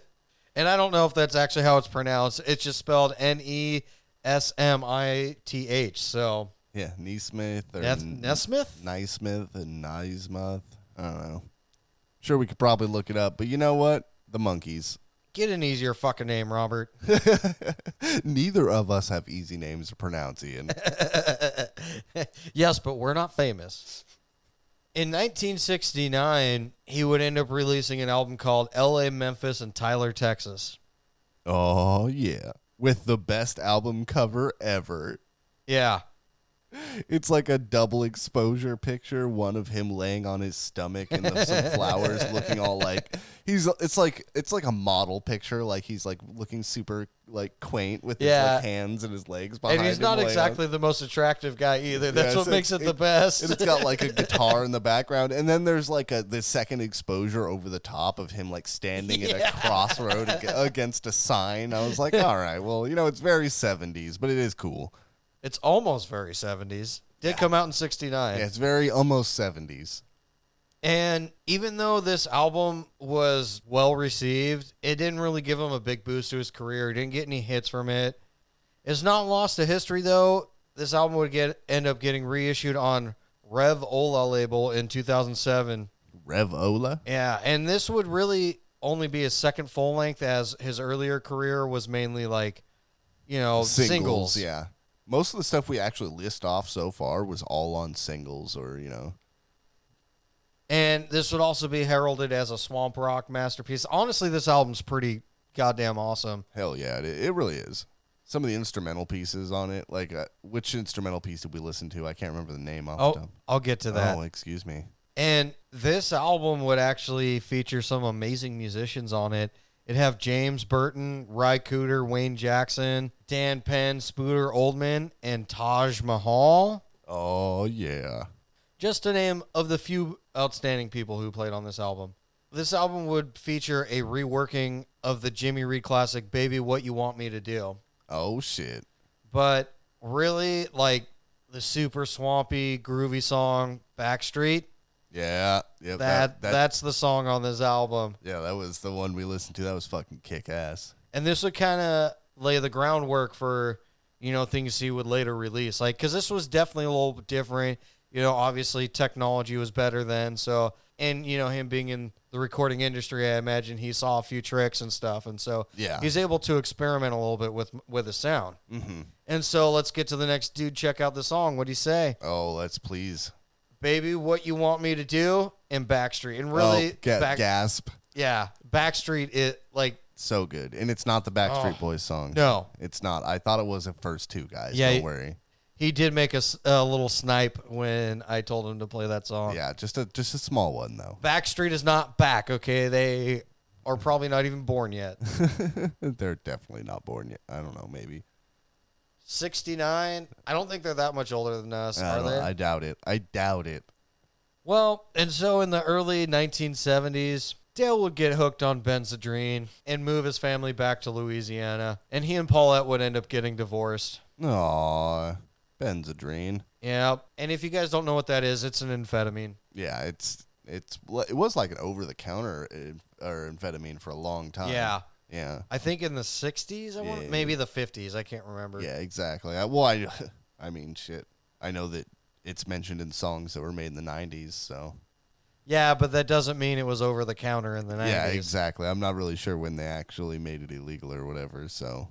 Speaker 1: And I don't know if that's actually how it's pronounced. It's just spelled N E S M I T H. So
Speaker 2: Yeah, Neesmith or
Speaker 1: Neth-
Speaker 2: N-
Speaker 1: Nesmith?
Speaker 2: Naismith and Naismith. I don't know. Sure, we could probably look it up, but you know what? The Monkees.
Speaker 1: Get an easier fucking name, Robert. <laughs>
Speaker 2: Neither of us have easy names to pronounce, Ian. <laughs>
Speaker 1: yes, but we're not famous. In 1969, he would end up releasing an album called L.A., Memphis, and Tyler, Texas.
Speaker 2: oh yeah, with the best album cover ever.
Speaker 1: Yeah.
Speaker 2: It's like a double exposure picture. One of him laying on his stomach and the, some flowers, looking all like he's. It's like it's like a model picture. Like he's like looking super like quaint with his like hands and his legs behind.
Speaker 1: And he's not
Speaker 2: laying on-
Speaker 1: exactly the most attractive guy either. That's
Speaker 2: Yeah,
Speaker 1: what makes it,
Speaker 2: it-
Speaker 1: the best.
Speaker 2: and it's got like a <laughs> guitar in the background, and then there's like a the second exposure over the top of him like standing at a crossroad against a sign. I was like, all right, well, you know, it's very '70s, but it is cool.
Speaker 1: It's almost very 70s. Did come out in 69.
Speaker 2: Yeah, it's very almost '70s.
Speaker 1: And even though this album was well received, it didn't really give him a big boost to his career. He didn't get any hits from it. It's not lost to history though. This album would get end up getting reissued on Rev Ola label in 2007.
Speaker 2: Rev Ola.
Speaker 1: Yeah, and this would really only be his second full length as his earlier career was mainly like, you know, singles.
Speaker 2: Yeah. Most of the stuff we actually list off so far was all on singles or, you know.
Speaker 1: And this would also be heralded as a swamp rock masterpiece. Honestly, this album's pretty goddamn awesome.
Speaker 2: Hell yeah, it, it really is. Some of the instrumental pieces on it, like uh, which instrumental piece did we listen to? I can't remember the name off the
Speaker 1: Oh,
Speaker 2: top.
Speaker 1: I'll get to that.
Speaker 2: Oh, excuse me.
Speaker 1: And this album would actually feature some amazing musicians on it. It'd have James Burton, Ry Cooder, Wayne Jackson, Dan Penn, Spooner Oldham, and Taj Mahal.
Speaker 2: Oh yeah.
Speaker 1: Just to name of the few outstanding people who played on this album. This album would feature a reworking of the Jimmy Reed classic Baby What You Want Me to Do.
Speaker 2: Oh shit.
Speaker 1: But really, like the super swampy, groovy song Backstreet,
Speaker 2: Yeah. Yep.
Speaker 1: that, that's the song on this album.
Speaker 2: yeah, that was the one we listened to. That was fucking kick ass.
Speaker 1: And this would kind of lay the groundwork for, you know, things he would later release. Like, because this was definitely a little different. You know, obviously technology was better then. So, and, you know, him being in the recording industry, I imagine he saw a few tricks and stuff. And so
Speaker 2: Yeah.
Speaker 1: he's able to experiment a little bit with, with the sound.
Speaker 2: Mm-hmm.
Speaker 1: And so let's get to the next dude. Check out the song. What do you say?
Speaker 2: Oh, let's please.
Speaker 1: Baby, what you want me to do? in Backstreet. And really,
Speaker 2: oh, ga-
Speaker 1: back,
Speaker 2: gasp.
Speaker 1: yeah, Backstreet, it like,
Speaker 2: So good. And it's not the Backstreet
Speaker 1: Oh,
Speaker 2: Boys song.
Speaker 1: no.
Speaker 2: It's not. I thought it was the first two guys.
Speaker 1: Yeah,
Speaker 2: Don't worry.
Speaker 1: He did make a little snipe when I told him to play that song.
Speaker 2: Yeah, just a just a small one though.
Speaker 1: Backstreet is not back, okay? They are probably not even born yet. <laughs>
Speaker 2: they're definitely not born yet. I don't know. Maybe.
Speaker 1: 69. I don't think they're that much older than us,
Speaker 2: I,
Speaker 1: are
Speaker 2: don't-
Speaker 1: they?
Speaker 2: I doubt it. I doubt it.
Speaker 1: Well, and so in the early 1970s, Dale would get hooked on Benzedrine and move his family back to Louisiana, and he and Paulette would end up getting divorced.
Speaker 2: Aw, Benzedrine.
Speaker 1: Yeah, and if you guys don't know what that is, it's an amphetamine.
Speaker 2: Yeah, it's it's it was like an over the counter eh, or amphetamine for a long time.
Speaker 1: Yeah.
Speaker 2: Yeah.
Speaker 1: I think in the 60s, I want maybe the 50s, I can't remember.
Speaker 2: Yeah, exactly. I, well, I, <laughs> I mean, shit. I know that it's mentioned in songs that were made in the '90s, so
Speaker 1: Yeah, but that doesn't mean it was over the counter in the 90s.
Speaker 2: yeah, exactly. I'm not really sure when they actually made it illegal or whatever. So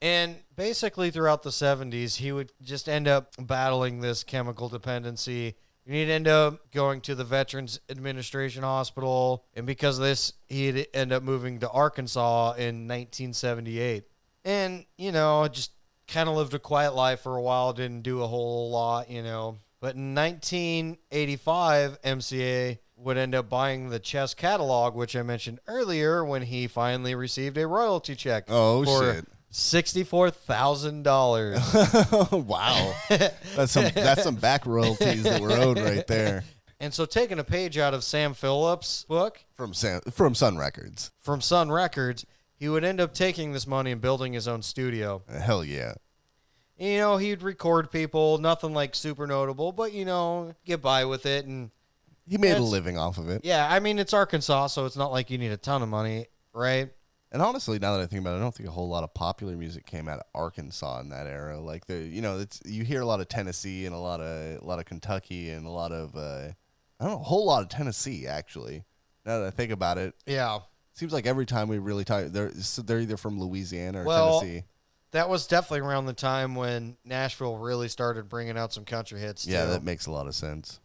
Speaker 1: And basically, throughout the 70s, he would just end up battling this chemical dependency. And he'd end up going to the Veterans Administration Hospital. And because of this, he'd end up moving to Arkansas in 1978. And, you know, just kind of lived a quiet life for a while, didn't do a whole lot, you know. But in 1985, MCA would end up buying the chess catalog, which I mentioned earlier, when he finally received a royalty check.
Speaker 2: Oh,
Speaker 1: for
Speaker 2: shit.
Speaker 1: Sixty-four thousand dollars. <laughs>
Speaker 2: wow, that's some that's some back royalties that were owed right there <laughs>
Speaker 1: And so, taking a page out of Sam Phillips' book
Speaker 2: from Sam, from Sun Records.
Speaker 1: from Sun Records, he would end up taking this money and building his own studio.
Speaker 2: Uh, hell yeah.
Speaker 1: You know, he'd record people, nothing like super notable, but you know, get by with it. And
Speaker 2: He made a living off of it.
Speaker 1: yeah, I mean, it's Arkansas, so it's not like you need a ton of money, right?
Speaker 2: And honestly, now that I think about it, I don't think a whole lot of popular music came out of Arkansas in that era. Like the, you know, it's you hear a lot of Tennessee and a lot of a lot of Kentucky and a lot of uh, I don't know, a whole lot of Tennessee actually. Now that I think about it,
Speaker 1: Yeah.
Speaker 2: seems like every time we really talk, they're so they're either from Louisiana or
Speaker 1: Well,
Speaker 2: Tennessee.
Speaker 1: That was definitely around the time when Nashville really started bringing out some country hits.
Speaker 2: Yeah,
Speaker 1: too.
Speaker 2: that makes a lot of sense.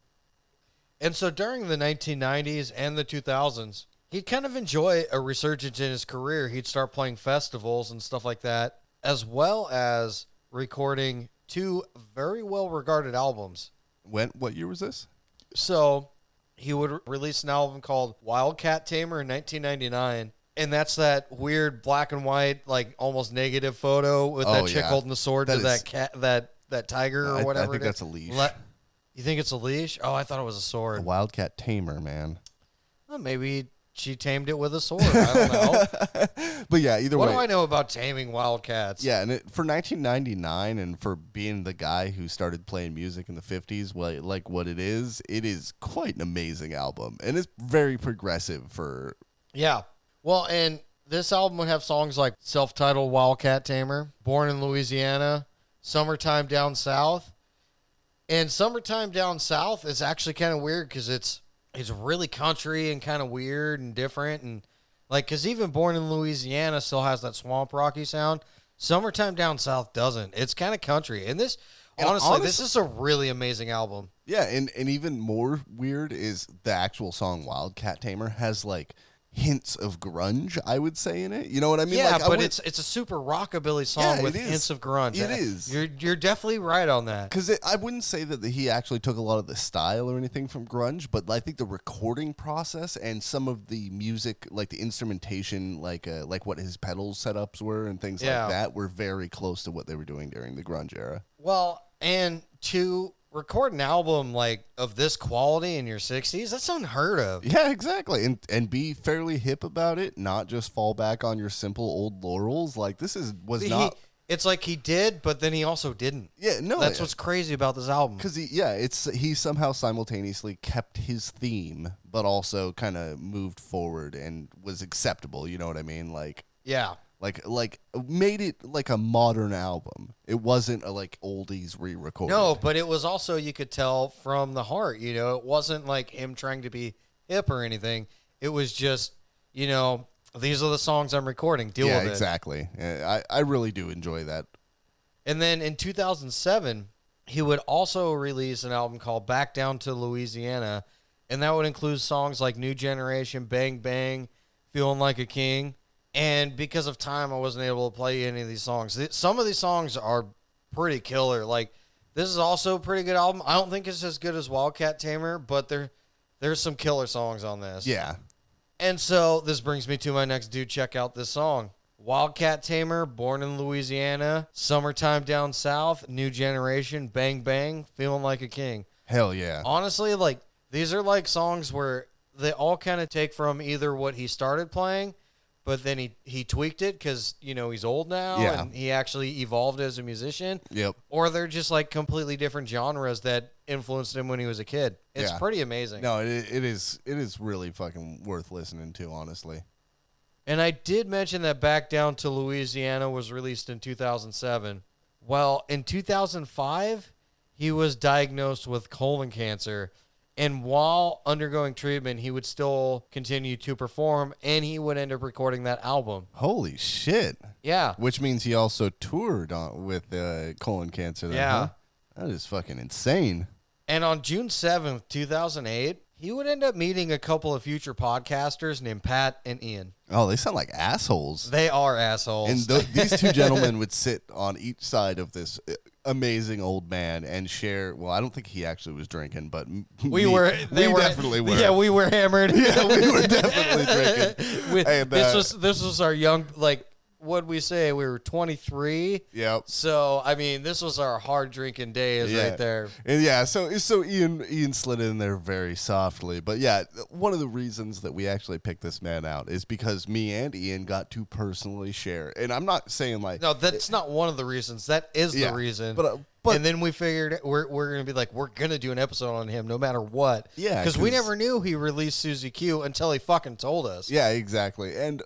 Speaker 1: And so during the 1990s and the 2000s, he'd kind of enjoy a resurgence in his career. He'd start playing festivals and stuff like that, as well as recording two very well regarded albums.
Speaker 2: When what year was this?
Speaker 1: So he would re- release an album called Wildcat Tamer in 1999. And that's that weird black and white, like almost negative photo with
Speaker 2: Oh,
Speaker 1: that chick
Speaker 2: yeah.
Speaker 1: holding the sword
Speaker 2: That
Speaker 1: to
Speaker 2: is-
Speaker 1: that cat, that that tiger or
Speaker 2: I- I
Speaker 1: whatever.
Speaker 2: think
Speaker 1: it is.
Speaker 2: that's a leash.
Speaker 1: Le- you think it's a leash? Oh, I thought it was a
Speaker 2: A
Speaker 1: sword.
Speaker 2: Wildcat Tamer, man.
Speaker 1: Well, maybe she tamed it with a sword. I don't know. <laughs>
Speaker 2: but yeah, either
Speaker 1: what
Speaker 2: way.
Speaker 1: What do I know about taming wildcats?
Speaker 2: Yeah, and it, for 1999 and for being the guy who started playing music in the 50s, well, like what it is, it is quite an amazing album. And it's very progressive for
Speaker 1: Yeah. Well, and this album would have songs like self-titled Wildcat Tamer, Born in Louisiana, Summertime Down South. And Summertime Down South is actually kind of weird cuz it's it's really country and kind of weird and different and like cuz even Born in Louisiana still has that swamp rocky sound. Summertime Down South doesn't. It's kind of country. And this
Speaker 2: And
Speaker 1: honestly,
Speaker 2: honest-
Speaker 1: this is a really amazing album.
Speaker 2: Yeah, and, and even more weird is the actual song Wildcat Tamer has like hints of grunge, I would say, in it. You know what I mean?
Speaker 1: yeah,
Speaker 2: like,
Speaker 1: but
Speaker 2: would-
Speaker 1: it's it's a super rockabilly song
Speaker 2: Yeah,
Speaker 1: with hints of grunge.
Speaker 2: It
Speaker 1: Uh,
Speaker 2: is.
Speaker 1: You're you're definitely right on that.
Speaker 2: Because I wouldn't say that the, he actually took a lot of the style or anything from grunge, but I think the recording process and some of the music, like the instrumentation, like uh, like what his pedal setups were and things
Speaker 1: Yeah.
Speaker 2: like that, were very close to what they were doing during the grunge era.
Speaker 1: Well, and to record an album like of this quality in your 60s, that's unheard of.
Speaker 2: Yeah, exactly, and and be fairly hip about it, not just fall back on your simple old laurels. Like this is was
Speaker 1: He-
Speaker 2: not.
Speaker 1: it's like he did, but then he also didn't.
Speaker 2: Yeah, no,
Speaker 1: That's what's crazy about this album.
Speaker 2: Because he, yeah, it's he somehow simultaneously kept his theme, but also kind of moved forward and was acceptable. You know what I mean? Like,
Speaker 1: Yeah.
Speaker 2: Like, like made it like a modern album. It wasn't a like oldies re-record.
Speaker 1: No, but it was also you could tell from the heart, you know, it wasn't like him trying to be hip or anything. It was just, you know, these are the songs I'm recording. Deal
Speaker 2: yeah,
Speaker 1: with it.
Speaker 2: exactly. I I really do enjoy that.
Speaker 1: And then in 2007, he would also release an album called Back Down to Louisiana, and that would include songs like New Generation, Bang Bang, Feeling Like a King. And because of time, I wasn't able to play any of these songs. Some of these songs are pretty killer. Like this is also a pretty good album. I don't think it's as good as Wildcat Tamer, but there there's some killer songs on this.
Speaker 2: Yeah,
Speaker 1: And so this brings me to my next dude. Check out this song. Wildcat Tamer, born in Louisiana, summertime down south, new generation, bang bang, feeling like a king.
Speaker 2: hell yeah.
Speaker 1: Honestly, like these are like songs where they all kind of take from either what he started playing, but then he he tweaked it because you know he's old now
Speaker 2: Yeah.
Speaker 1: and he actually evolved as a musician,
Speaker 2: Yep.
Speaker 1: or they're just like completely different genres that influenced him when he was a kid. It's
Speaker 2: Yeah.
Speaker 1: pretty amazing.
Speaker 2: No, it, it is it is really fucking worth listening to. Honestly.
Speaker 1: And I did mention that Back Down to Louisiana was released in 2007. Well, in 2005, he was diagnosed with colon cancer. And while undergoing treatment, he would still continue to perform and he would end up recording that album.
Speaker 2: Holy shit.
Speaker 1: Yeah.
Speaker 2: Which means he also toured on, with uh, colon cancer. Then,
Speaker 1: Yeah.
Speaker 2: huh? That is fucking insane.
Speaker 1: And on June 7th, 2008, he would end up meeting a couple of future podcasters named Pat and Ian.
Speaker 2: Oh, they sound like assholes.
Speaker 1: They are assholes.
Speaker 2: And th- these two <laughs> gentlemen would sit on each side of this uh, amazing old man and share. Well, I don't think he actually was drinking, but <laughs>
Speaker 1: we
Speaker 2: me-
Speaker 1: were. They
Speaker 2: we
Speaker 1: were
Speaker 2: definitely were.
Speaker 1: Yeah, we were hammered. <laughs>
Speaker 2: Yeah, we were <laughs> definitely drinking.
Speaker 1: We-
Speaker 2: And,
Speaker 1: this
Speaker 2: uh,
Speaker 1: was this was our young like what we say we were 23
Speaker 2: Yep.
Speaker 1: so i mean this was our hard drinking days
Speaker 2: Yeah.
Speaker 1: right there
Speaker 2: And yeah, so so Ian Ian slid in there very softly, but yeah, one of the reasons that we actually picked this man out is because me and Ian got to personally share. And I'm not saying like
Speaker 1: no that's not one of the reasons that is
Speaker 2: Yeah,
Speaker 1: the reason
Speaker 2: but, uh, but-
Speaker 1: and then we figured we're, we're gonna be like we're gonna do an episode on him no matter what
Speaker 2: Yeah,
Speaker 1: because we never knew he released susie q until he fucking told us
Speaker 2: Yeah, exactly. And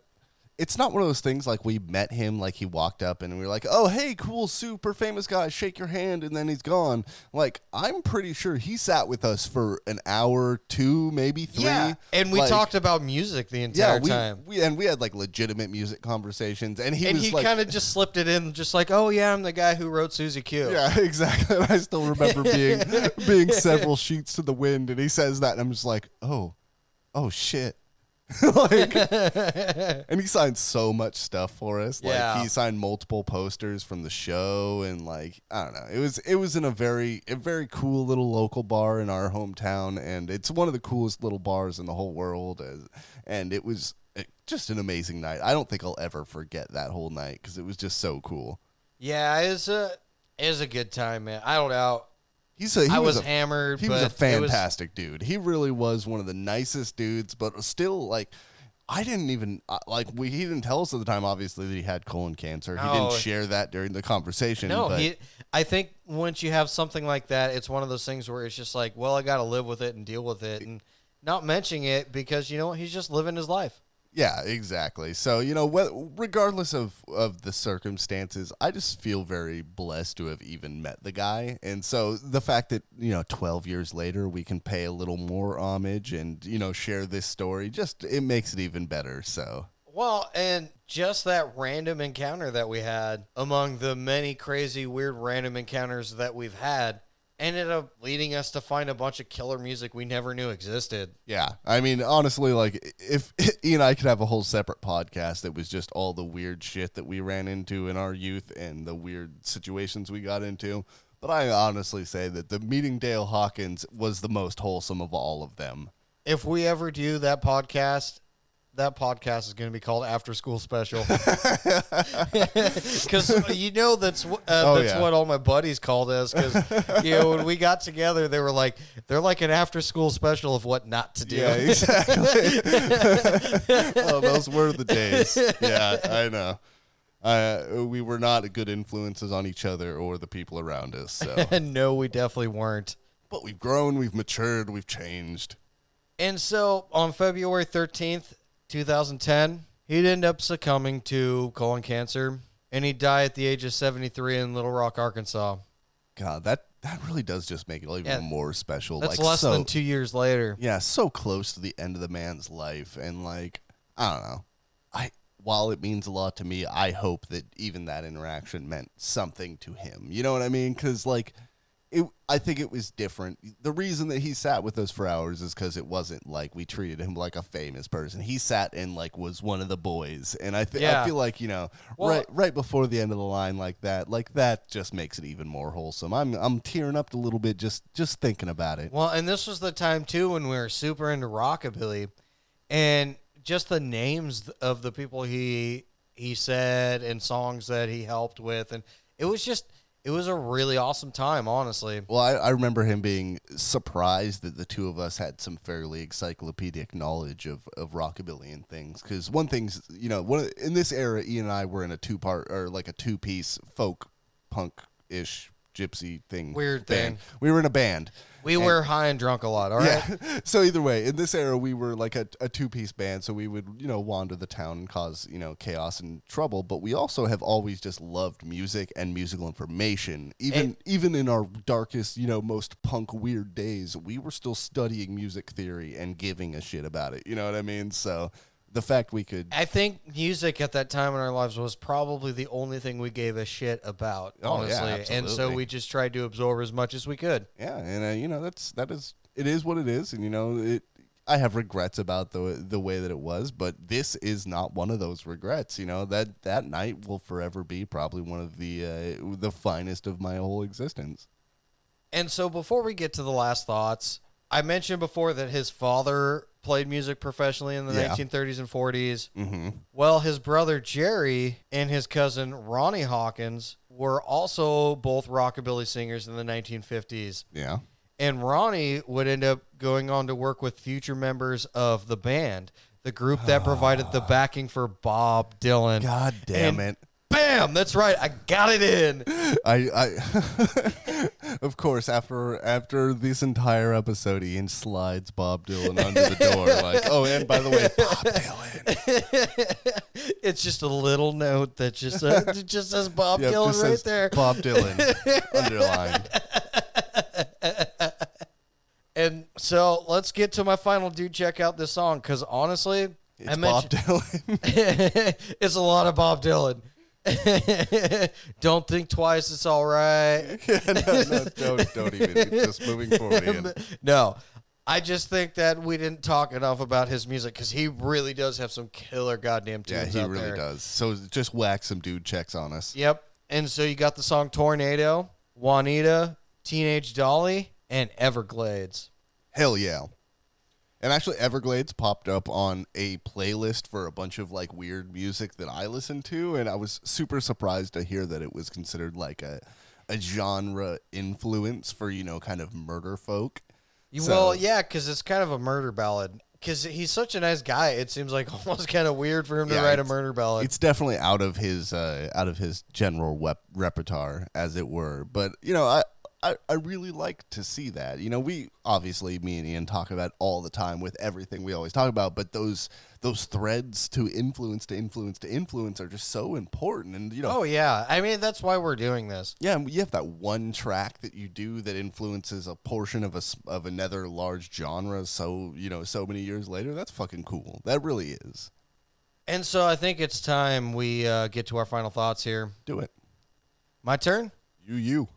Speaker 2: it's not one of those things like we met him, like he walked up and we were like, oh, hey, cool, super famous guy, shake your hand, and then he's gone. Like, I'm pretty sure he sat with us for an hour, two, maybe three.
Speaker 1: yeah and we
Speaker 2: Like,
Speaker 1: talked about music the entire
Speaker 2: yeah, we,
Speaker 1: time
Speaker 2: we and we had like legitimate music conversations, and he
Speaker 1: and he
Speaker 2: like,
Speaker 1: kind of just slipped it in just like oh yeah i'm the guy who wrote susie q
Speaker 2: yeah, <laughs> exactly. I still remember being being several sheets to the wind, and he says that, and I'm just like, oh, oh shit. <laughs> like, <laughs> and he signed so much stuff for us. Like
Speaker 1: Yeah.
Speaker 2: he signed multiple posters from the show, and like I don't know, it was it was in a very a very cool little local bar in our hometown, and it's one of the coolest little bars in the whole world. And it was uh, just an amazing night. I don't think I'll ever forget that whole night because it was just so cool.
Speaker 1: Yeah, it's a it's a good time, man. I don't know.
Speaker 2: He's a he
Speaker 1: I was,
Speaker 2: a,
Speaker 1: hammered.
Speaker 2: He was a
Speaker 1: it was-
Speaker 2: fantastic dude. He really was one of the nicest dudes, but still like I didn't even like we he didn't tell us at the time obviously that he had colon cancer. He
Speaker 1: No.
Speaker 2: didn't share that during the conversation.
Speaker 1: No,
Speaker 2: but
Speaker 1: he, I think once you have something like that, it's one of those things where it's just like, well, I got to live with it and deal with it, and not mentioning it because you know he's just living his life.
Speaker 2: Yeah, exactly. So you know, wh- regardless of of the circumstances, I just feel very blessed to have even met the guy, and so the fact that you know, twelve years later, we can pay a little more homage and you know share this story, just it makes it even better. So
Speaker 1: Well, and just that random encounter that we had among the many crazy, weird, random encounters that we've had ended up leading us to find a bunch of killer music we never knew existed.
Speaker 2: yeah, I mean, honestly, like if <laughs> Ian and I could have a whole separate podcast that was just all the weird shit that we ran into in our youth and the weird situations we got into. But I honestly say that the meeting Dale Hawkins was the most wholesome of all of them.
Speaker 1: If we ever do that podcast, that podcast is going to be called After School Special. <laughs> <laughs> Because you know that's uh,
Speaker 2: Oh,
Speaker 1: that's
Speaker 2: yeah.
Speaker 1: what all my buddies called us. Because you know when we got together, they were like they're like an after school special of what not to do.
Speaker 2: Yeah, <laughs> exactly. oh, those were the days. Yeah, I know. Uh, we were not good influences on each other or the people around us. So,
Speaker 1: and no, we definitely weren't.
Speaker 2: but we've grown, we've matured, we've changed.
Speaker 1: And so on February 13th, 2010, he'd end up succumbing to colon cancer and he'd die at the age of 73 in Little Rock, Arkansas.
Speaker 2: God, that that really does just make it even
Speaker 1: Yeah.
Speaker 2: more special.
Speaker 1: That's
Speaker 2: like
Speaker 1: less
Speaker 2: so,
Speaker 1: than two years later.
Speaker 2: yeah, so close to the end of the man's life, and like I don't know. I while it means a lot to me, I hope that even that interaction meant something to him. You know what I mean? Because like. It, I think it was different. The reason that he sat with us for hours is because it wasn't like we treated him like a famous person. He sat and like was one of the boys, and I, th-
Speaker 1: Yeah.
Speaker 2: I feel like you know
Speaker 1: Well-
Speaker 2: right right before the end of the line like that, like that just makes it even more wholesome. I'm I'm tearing up a little bit just just thinking about it.
Speaker 1: Well, and this was the time too when we were super into rockabilly, and just the names of the people he he said and songs that he helped with, and it was just it was a really awesome time, honestly.
Speaker 2: Well, I, I remember him being surprised that the two of us had some fairly encyclopedic knowledge of, of rockabilly and things. Because one thing's, you know, one in this era, Ian and I were in a two part or like a two piece folk punk ish gypsy thing.
Speaker 1: Weird
Speaker 2: band.
Speaker 1: thing.
Speaker 2: We were in a band.
Speaker 1: We were high and drunk a lot. All right.
Speaker 2: Yeah. <laughs> so either way, in this era, we were like a, a two piece band, so we would you know wander the town and cause you know chaos and trouble. But we also have always just loved music and musical information. Even
Speaker 1: And-
Speaker 2: even in our darkest, you know, most punk weird days, we were still studying music theory and giving a shit about it. You know what I mean? So the fact we could.
Speaker 1: I think music at that time in our lives was probably the only thing we gave a shit about,
Speaker 2: Oh, yeah,
Speaker 1: honestly. and so
Speaker 2: absolutely.
Speaker 1: we just tried to absorb as much as we could.
Speaker 2: Yeah, and uh, you know that's that is it is what it is, and you know it. I have regrets about the the way that it was, but this is not one of those regrets. You know that that night will forever be probably one of the uh, the finest of my whole existence.
Speaker 1: And so before we get to the last thoughts, I mentioned before that his father played music professionally in the
Speaker 2: Yeah.
Speaker 1: 1930s and 40s.
Speaker 2: Mm-hmm.
Speaker 1: Well, his brother Jerry and his cousin Ronnie Hawkins were also both rockabilly singers in the 1950s.
Speaker 2: Yeah.
Speaker 1: And Ronnie would end up going on to work with future members of the band, the group that provided the backing for Bob Dylan.
Speaker 2: God damn
Speaker 1: And
Speaker 2: it!
Speaker 1: Bam! That's right. I got it in.
Speaker 2: I, I <laughs> of course after after this entire episode, Ian slides Bob Dylan under the door, <laughs> like, oh, and by the way, Bob Dylan. <laughs>
Speaker 1: it's just a little note that just uh, just says Bob
Speaker 2: Yep,
Speaker 1: Dylan right there.
Speaker 2: Bob Dylan underlined.
Speaker 1: And so let's get to my final dude. Check out this song because honestly,
Speaker 2: It's
Speaker 1: I
Speaker 2: Bob Dylan.
Speaker 1: it's a lot of Bob Dylan. <laughs> Don't think twice. It's all right. <laughs>
Speaker 2: no, no, don't, don't even. Just moving forward, <laughs> Ian.
Speaker 1: no, I just think that we didn't talk enough about his music because he really does have some killer goddamn tunes.
Speaker 2: Yeah,
Speaker 1: he
Speaker 2: really
Speaker 1: there.
Speaker 2: does. So just whack some dude checks on us.
Speaker 1: Yep. And so you got the song Tornado, Juanita, Teenage Dolly, and Everglades.
Speaker 2: Hell yeah. And actually, Everglades popped up on a playlist for a bunch of like weird music that I listened to, and I was super surprised to hear that it was considered like a a genre influence for you know kind of murder folk.
Speaker 1: You,
Speaker 2: So-
Speaker 1: well, yeah, because it's kind of a murder ballad. because he's such a nice guy. It seems like <laughs> almost kind of weird for him to write a murder ballad.
Speaker 2: it's definitely out of his uh, out of his general wep- repertoire, as it were. But you know, I, I I really like to see that. You know, we obviously me and Ian talk about all the time with everything we always talk about, but those those threads to influence to influence to influence are just so important. And you know,
Speaker 1: Oh yeah, I mean that's why we're doing this.
Speaker 2: yeah, and you have that one track that you do that influences a portion of a of another large genre. So you know, so many years later, that's fucking cool. That really is.
Speaker 1: And so I think it's time we uh, get to our final thoughts here.
Speaker 2: Do it.
Speaker 1: My turn.
Speaker 2: You you.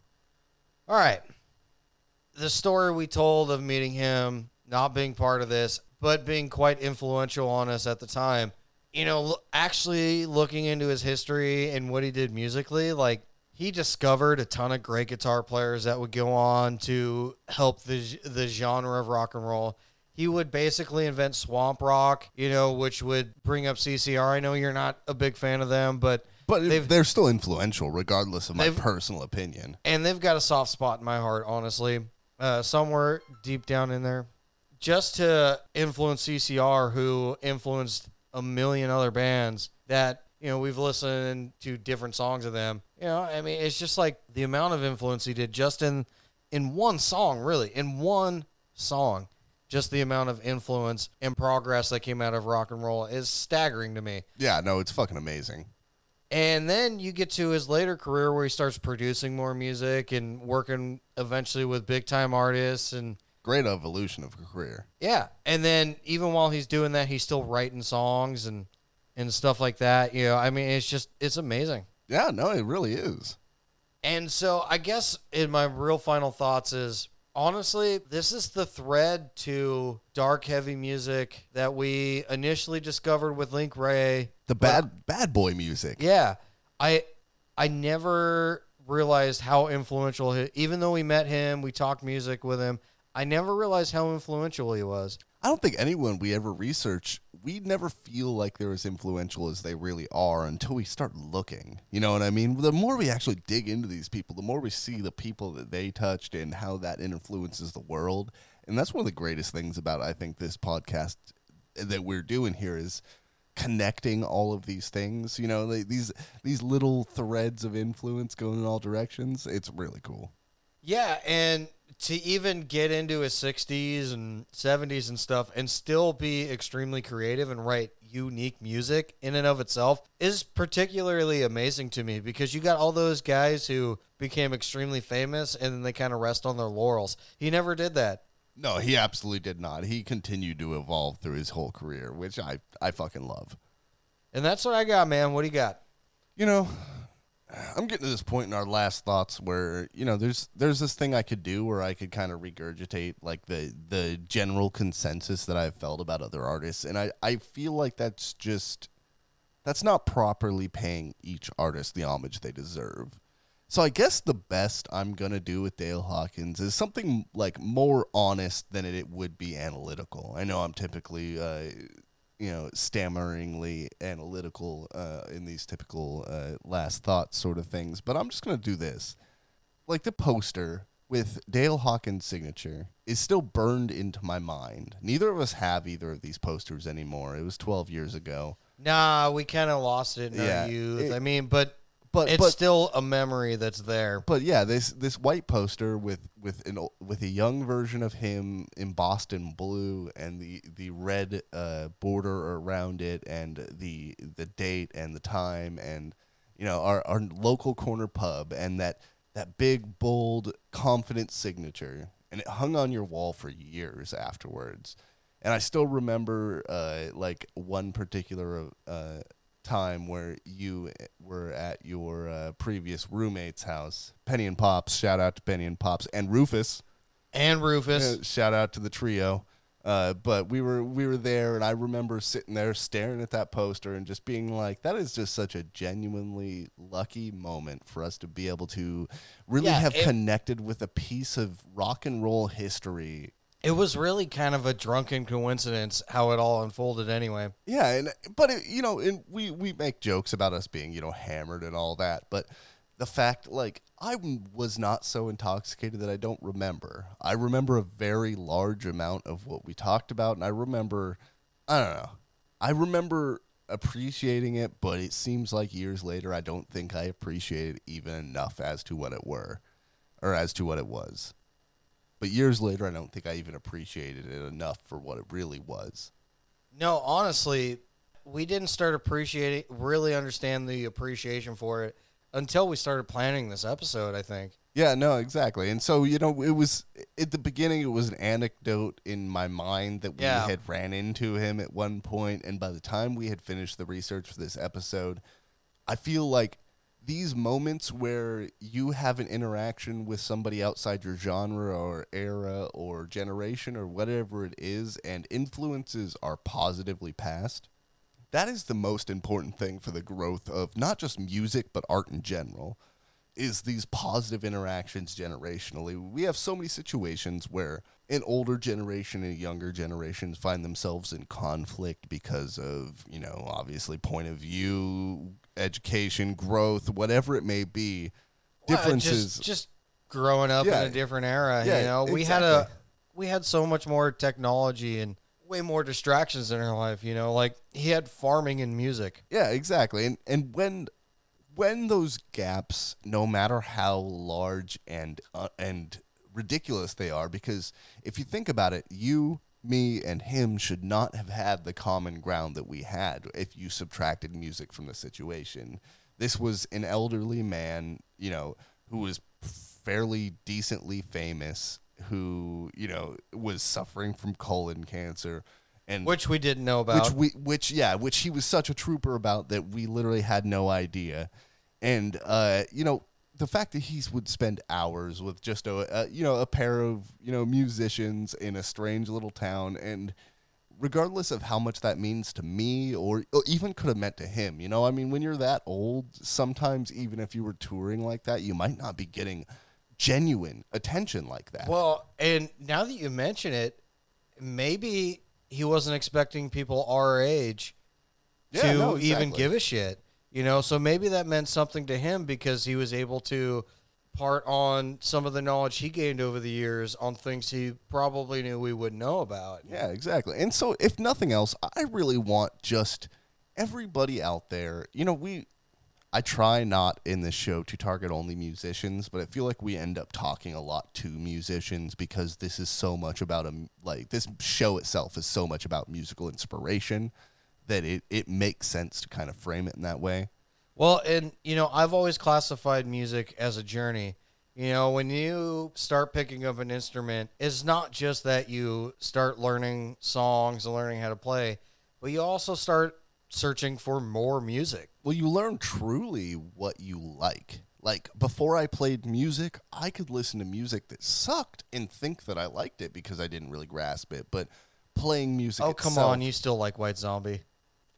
Speaker 1: All right. The story we told of meeting him, not being part of this, but being quite influential on us at the time. You know, actually looking into his history and what he did musically, like he discovered a ton of great guitar players that would go on to help the the genre of rock and roll. He would basically invent swamp rock, you know, which would bring up CCR. I know you're not a big fan of them, but
Speaker 2: But they're still influential, regardless of my personal opinion.
Speaker 1: and they've got a soft spot in my heart, honestly, uh, somewhere deep down in there. Just to influence CCR, who influenced a million other bands that you know we've listened to different songs of them. You know, I mean, it's just like the amount of influence he did just in in one song, really, in one song. Just the amount of influence and progress that came out of rock and roll is staggering to me.
Speaker 2: Yeah, no, it's fucking amazing.
Speaker 1: And then you get to his later career where he starts producing more music and working eventually with big time artists and
Speaker 2: Great evolution of career.
Speaker 1: yeah. And then even while he's doing that, he's still writing songs and and stuff like that. You know, I mean, it's just it's amazing.
Speaker 2: Yeah, no, it really is.
Speaker 1: And so I guess in my real final thoughts is honestly, this is the thread to dark heavy music that we initially discovered with Link Wray.
Speaker 2: The bad bad boy music.
Speaker 1: Yeah, I I never realized how influential he, even though we met him, we talked music with him. I never realized how influential he was.
Speaker 2: I don't think anyone we ever research, we never feel like they're as influential as they really are until we start looking. You know what I mean? The more we actually dig into these people, the more we see the people that they touched and how that influences the world. And that's one of the greatest things about I think this podcast that we're doing here is connecting all of these things. You know, they, these these little threads of influence going in all directions. It's really cool.
Speaker 1: Yeah, and to even get into his 60s and 70s and stuff and still be extremely creative and write unique music in and of itself is particularly amazing to me because you got all those guys who became extremely famous and then they kind of rest on their laurels. He never did that.
Speaker 2: No, he absolutely did not. He continued to evolve through his whole career, which I I fucking love.
Speaker 1: And that's what I got, man. What do you got?
Speaker 2: You know, I'm getting to this point in our last thoughts where you know there's there's this thing I could do where I could kind of regurgitate like the the general consensus that I've felt about other artists, and I I feel like that's just that's not properly paying each artist the homage they deserve. So I guess the best I'm gonna do with Dale Hawkins is something like more honest than it, would be analytical. I know I'm typically, uh, you know, stammeringly analytical uh, in these typical uh, last thoughts sort of things, but I'm just gonna do this. Like the poster with Dale Hawkins' signature is still burned into my mind. Neither of us have either of these posters anymore. It was 12 years ago.
Speaker 1: Nah, we kind of lost it in
Speaker 2: Yeah,
Speaker 1: our youth.
Speaker 2: it-
Speaker 1: I mean, but
Speaker 2: But
Speaker 1: it's
Speaker 2: but
Speaker 1: still a memory that's there.
Speaker 2: but yeah, this this white poster with with an with a young version of him embossed in blue and the the red uh, border around it and the the date and the time and you know our our local corner pub and that that big bold confident signature and it hung on your wall for years afterwards. And I still remember uh, like one particular uh, time where you were at your uh, previous roommate's house, Penny and Pops. Shout out to Penny and Pops and Rufus.
Speaker 1: And Rufus.
Speaker 2: Uh, shout out to the trio. Uh, but we were we were there, and I remember sitting there staring at that poster and just being like, "That is just such a genuinely lucky moment for us to be able to really
Speaker 1: Yeah,
Speaker 2: have
Speaker 1: it-
Speaker 2: connected with a piece of rock and roll history
Speaker 1: It was really kind of a drunken coincidence how it all unfolded anyway.
Speaker 2: Yeah, and but it, you know, and we we make jokes about us being you know hammered and all that, but the fact like I was not so intoxicated that I don't remember. I remember a very large amount of what we talked about, and I remember, I don't know, I remember appreciating it, but it seems like years later, I don't think I appreciated even enough as to what it were, or as to what it was. But years later, I don't think I even appreciated it enough for what it really was.
Speaker 1: No, honestly, we didn't start appreciating, really understand the appreciation for it until we started planning this episode. I think.
Speaker 2: Yeah, no, exactly. And so, you know, it was at the beginning, it was an anecdote in my mind that we
Speaker 1: Yeah.
Speaker 2: had ran into him at one point, And by the time we had finished the research for this episode, I feel like these moments where you have an interaction with somebody outside your genre or era or generation or whatever it is, and influences are positively passed, that is the most important thing for the growth of not just music, but art in general is these positive interactions generationally. We have so many situations where an older generation and younger generations find themselves in conflict because of, you know, obviously point of view, education, growth, whatever it may be.
Speaker 1: Well,
Speaker 2: Differences.
Speaker 1: just, just growing up
Speaker 2: Yeah.
Speaker 1: in a different era.
Speaker 2: Yeah,
Speaker 1: you know, we had a we had so much more technology and way more distractions in our life. You know, like he had farming and music.
Speaker 2: Yeah, exactly. And and when when those gaps, no matter how large and uh, and ridiculous they are, because if you think about it, you, me, and him should not have had the common ground that we had if you subtracted music from the situation. This was an elderly man, you know, who was fairly decently famous, who you know was suffering from colon cancer. And
Speaker 1: Which we didn't know about.
Speaker 2: which we which yeah which he was such a trooper about that we literally had no idea and uh you know the fact that he would spend hours with just a, a you know a pair of you know musicians in a strange little town and regardless of how much that means to me or, or even could have meant to him you know? I mean when you're that old sometimes even if you were touring like that you might not be getting genuine attention like that.
Speaker 1: Well, and now that you mention it, maybe he wasn't expecting people our age
Speaker 2: Yeah,
Speaker 1: to
Speaker 2: no,
Speaker 1: even give a shit. You know, so maybe that meant something to him because he was able to part on some of the knowledge he gained over the years on things he probably knew we wouldn't know about.
Speaker 2: Yeah, exactly. And so, if nothing else, I really want just everybody out there. You know, we. I try not in this show to target only musicians, but I feel like we end up talking a lot to musicians because this is so much about a like this show itself is so much about musical inspiration that it, it makes sense to kind of frame it in that way.
Speaker 1: Well, and you know, I've always classified music as a journey. You know, when you start picking up an instrument, it's not just that you start learning songs and learning how to play, but you also start searching for more music.
Speaker 2: Well, you learn truly what you like. Like before I played music, I could listen to music that sucked and think that I liked it because I didn't really grasp it. But playing music,
Speaker 1: Oh, come
Speaker 2: itself-
Speaker 1: on, you still like White Zombie.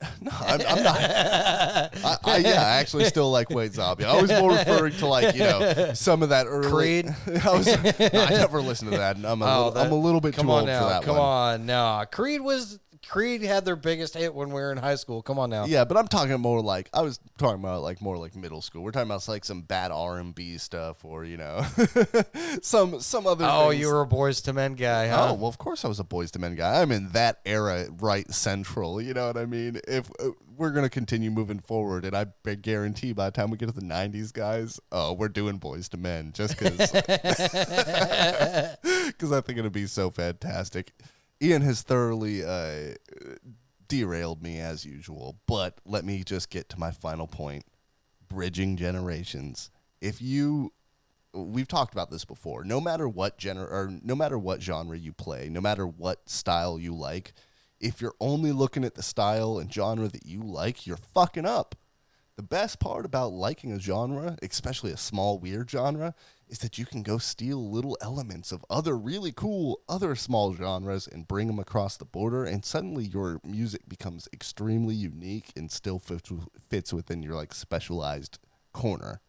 Speaker 1: <laughs>
Speaker 2: No, I'm, I'm not. I, I, yeah, I actually still like White Zombie. I was more referring to like you know some of that early.
Speaker 1: Creed? <laughs>
Speaker 2: I was. I never listened to that. And I'm a, oh, little,
Speaker 1: that-
Speaker 2: I'm a little bit too old
Speaker 1: now,
Speaker 2: for that
Speaker 1: Come
Speaker 2: one.
Speaker 1: on, no. Creed was Creed had their biggest hit when we were in high school. Come on now.
Speaker 2: Yeah, but I'm talking more like I was talking about like more like middle school. We're talking about like some bad R and B stuff, or you know, <laughs> some some other.
Speaker 1: Oh,
Speaker 2: things.
Speaker 1: you were a Boyz II Men guy, huh?
Speaker 2: Oh well, of course I was a Boyz II Men guy. I'm in that era, right central. You know what I mean? If uh, we're gonna continue moving forward, and I guarantee by the time we get to the '90s, guys, oh, we're doing Boyz II Men just because because <laughs> <laughs> I think it'll be so fantastic. Ian has thoroughly uh, derailed me as usual, but let me just get to my final point: bridging generations. If you we've talked about this before. No matter what gener or no matter what genre you play, no matter what style you like, if you're only looking at the style and genre that you like, you're fucking up. The best part about liking a genre, especially a small weird genre, is that you can go steal little elements of other really cool other small genres and bring them across the border and suddenly your music becomes extremely unique and still fits, fits within your like specialized corner.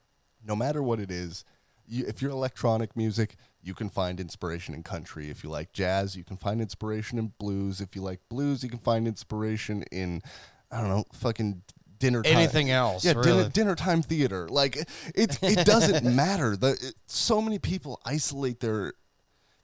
Speaker 2: No matter what it is, you, if you're electronic music, you can find inspiration in country. If you like jazz, you can find inspiration in blues. If you like blues, you can find inspiration in, I don't know, fucking dinner time.
Speaker 1: anything else.
Speaker 2: Yeah,
Speaker 1: really.
Speaker 2: dinner, dinner time theater. Like it, it doesn't <laughs> matter. The it, so many people isolate their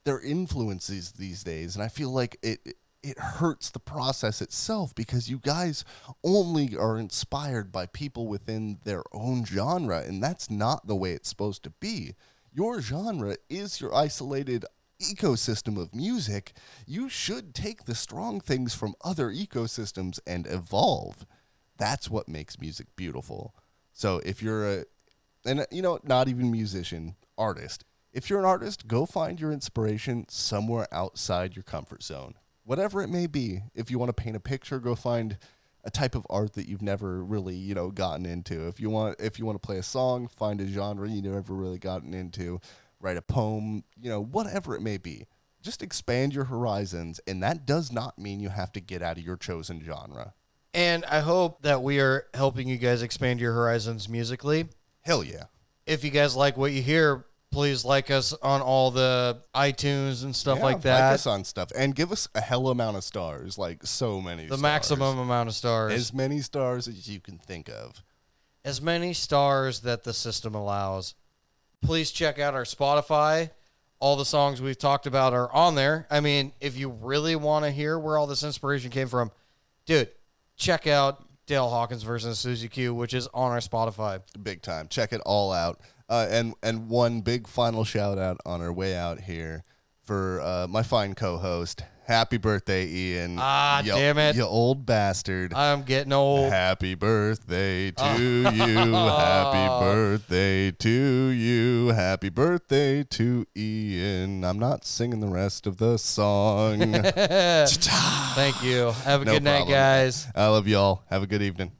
Speaker 2: their influences these days, and I feel like it it- it hurts the process itself because you guys only are inspired by people within their own genre, and that's not the way it's supposed to be. Your genre is your isolated ecosystem of music. You should take the strong things from other ecosystems and evolve. That's what makes music beautiful. So if you're a, and you know, not even musician, artist. If you're an artist, go find your inspiration somewhere outside your comfort zone, whatever it may be. If you want to paint a picture, go find a type of art that you've never really, you know, gotten into. If you want, if you want to play a song, find a genre you never really gotten into. Write a poem, you know, whatever it may be. Just expand your horizons, and that does not mean you have to get out of your chosen genre.
Speaker 1: And I hope that we are helping you guys expand your horizons musically.
Speaker 2: Hell yeah.
Speaker 1: If you guys like what you hear, please like us on all the iTunes and stuff
Speaker 2: Yeah,
Speaker 1: like
Speaker 2: Like
Speaker 1: that.
Speaker 2: us on stuff and give us a hell amount of stars, like so many.
Speaker 1: the
Speaker 2: stars.
Speaker 1: maximum amount of stars.
Speaker 2: as many stars as you can think of.
Speaker 1: as many stars that the system allows. Please check out our Spotify. All the songs we've talked about are on there. I mean, if you really want to hear where all this inspiration came from, dude, check out Dale Hawkins versus Susie Q, which is on our Spotify.
Speaker 2: Big time. Check it all out. Uh, and and one big final shout out on our way out here for uh, my fine co-host. Happy birthday, Ian!
Speaker 1: Ah,
Speaker 2: You-
Speaker 1: damn it.
Speaker 2: you old bastard!
Speaker 1: I'm getting old.
Speaker 2: Happy birthday <laughs> to you. Happy birthday to you. Happy birthday to Ian. I'm not singing the rest of the song. <laughs>
Speaker 1: Thank you. Have a
Speaker 2: No
Speaker 1: good night,
Speaker 2: problem.
Speaker 1: guys.
Speaker 2: I love y'all. Have a good evening.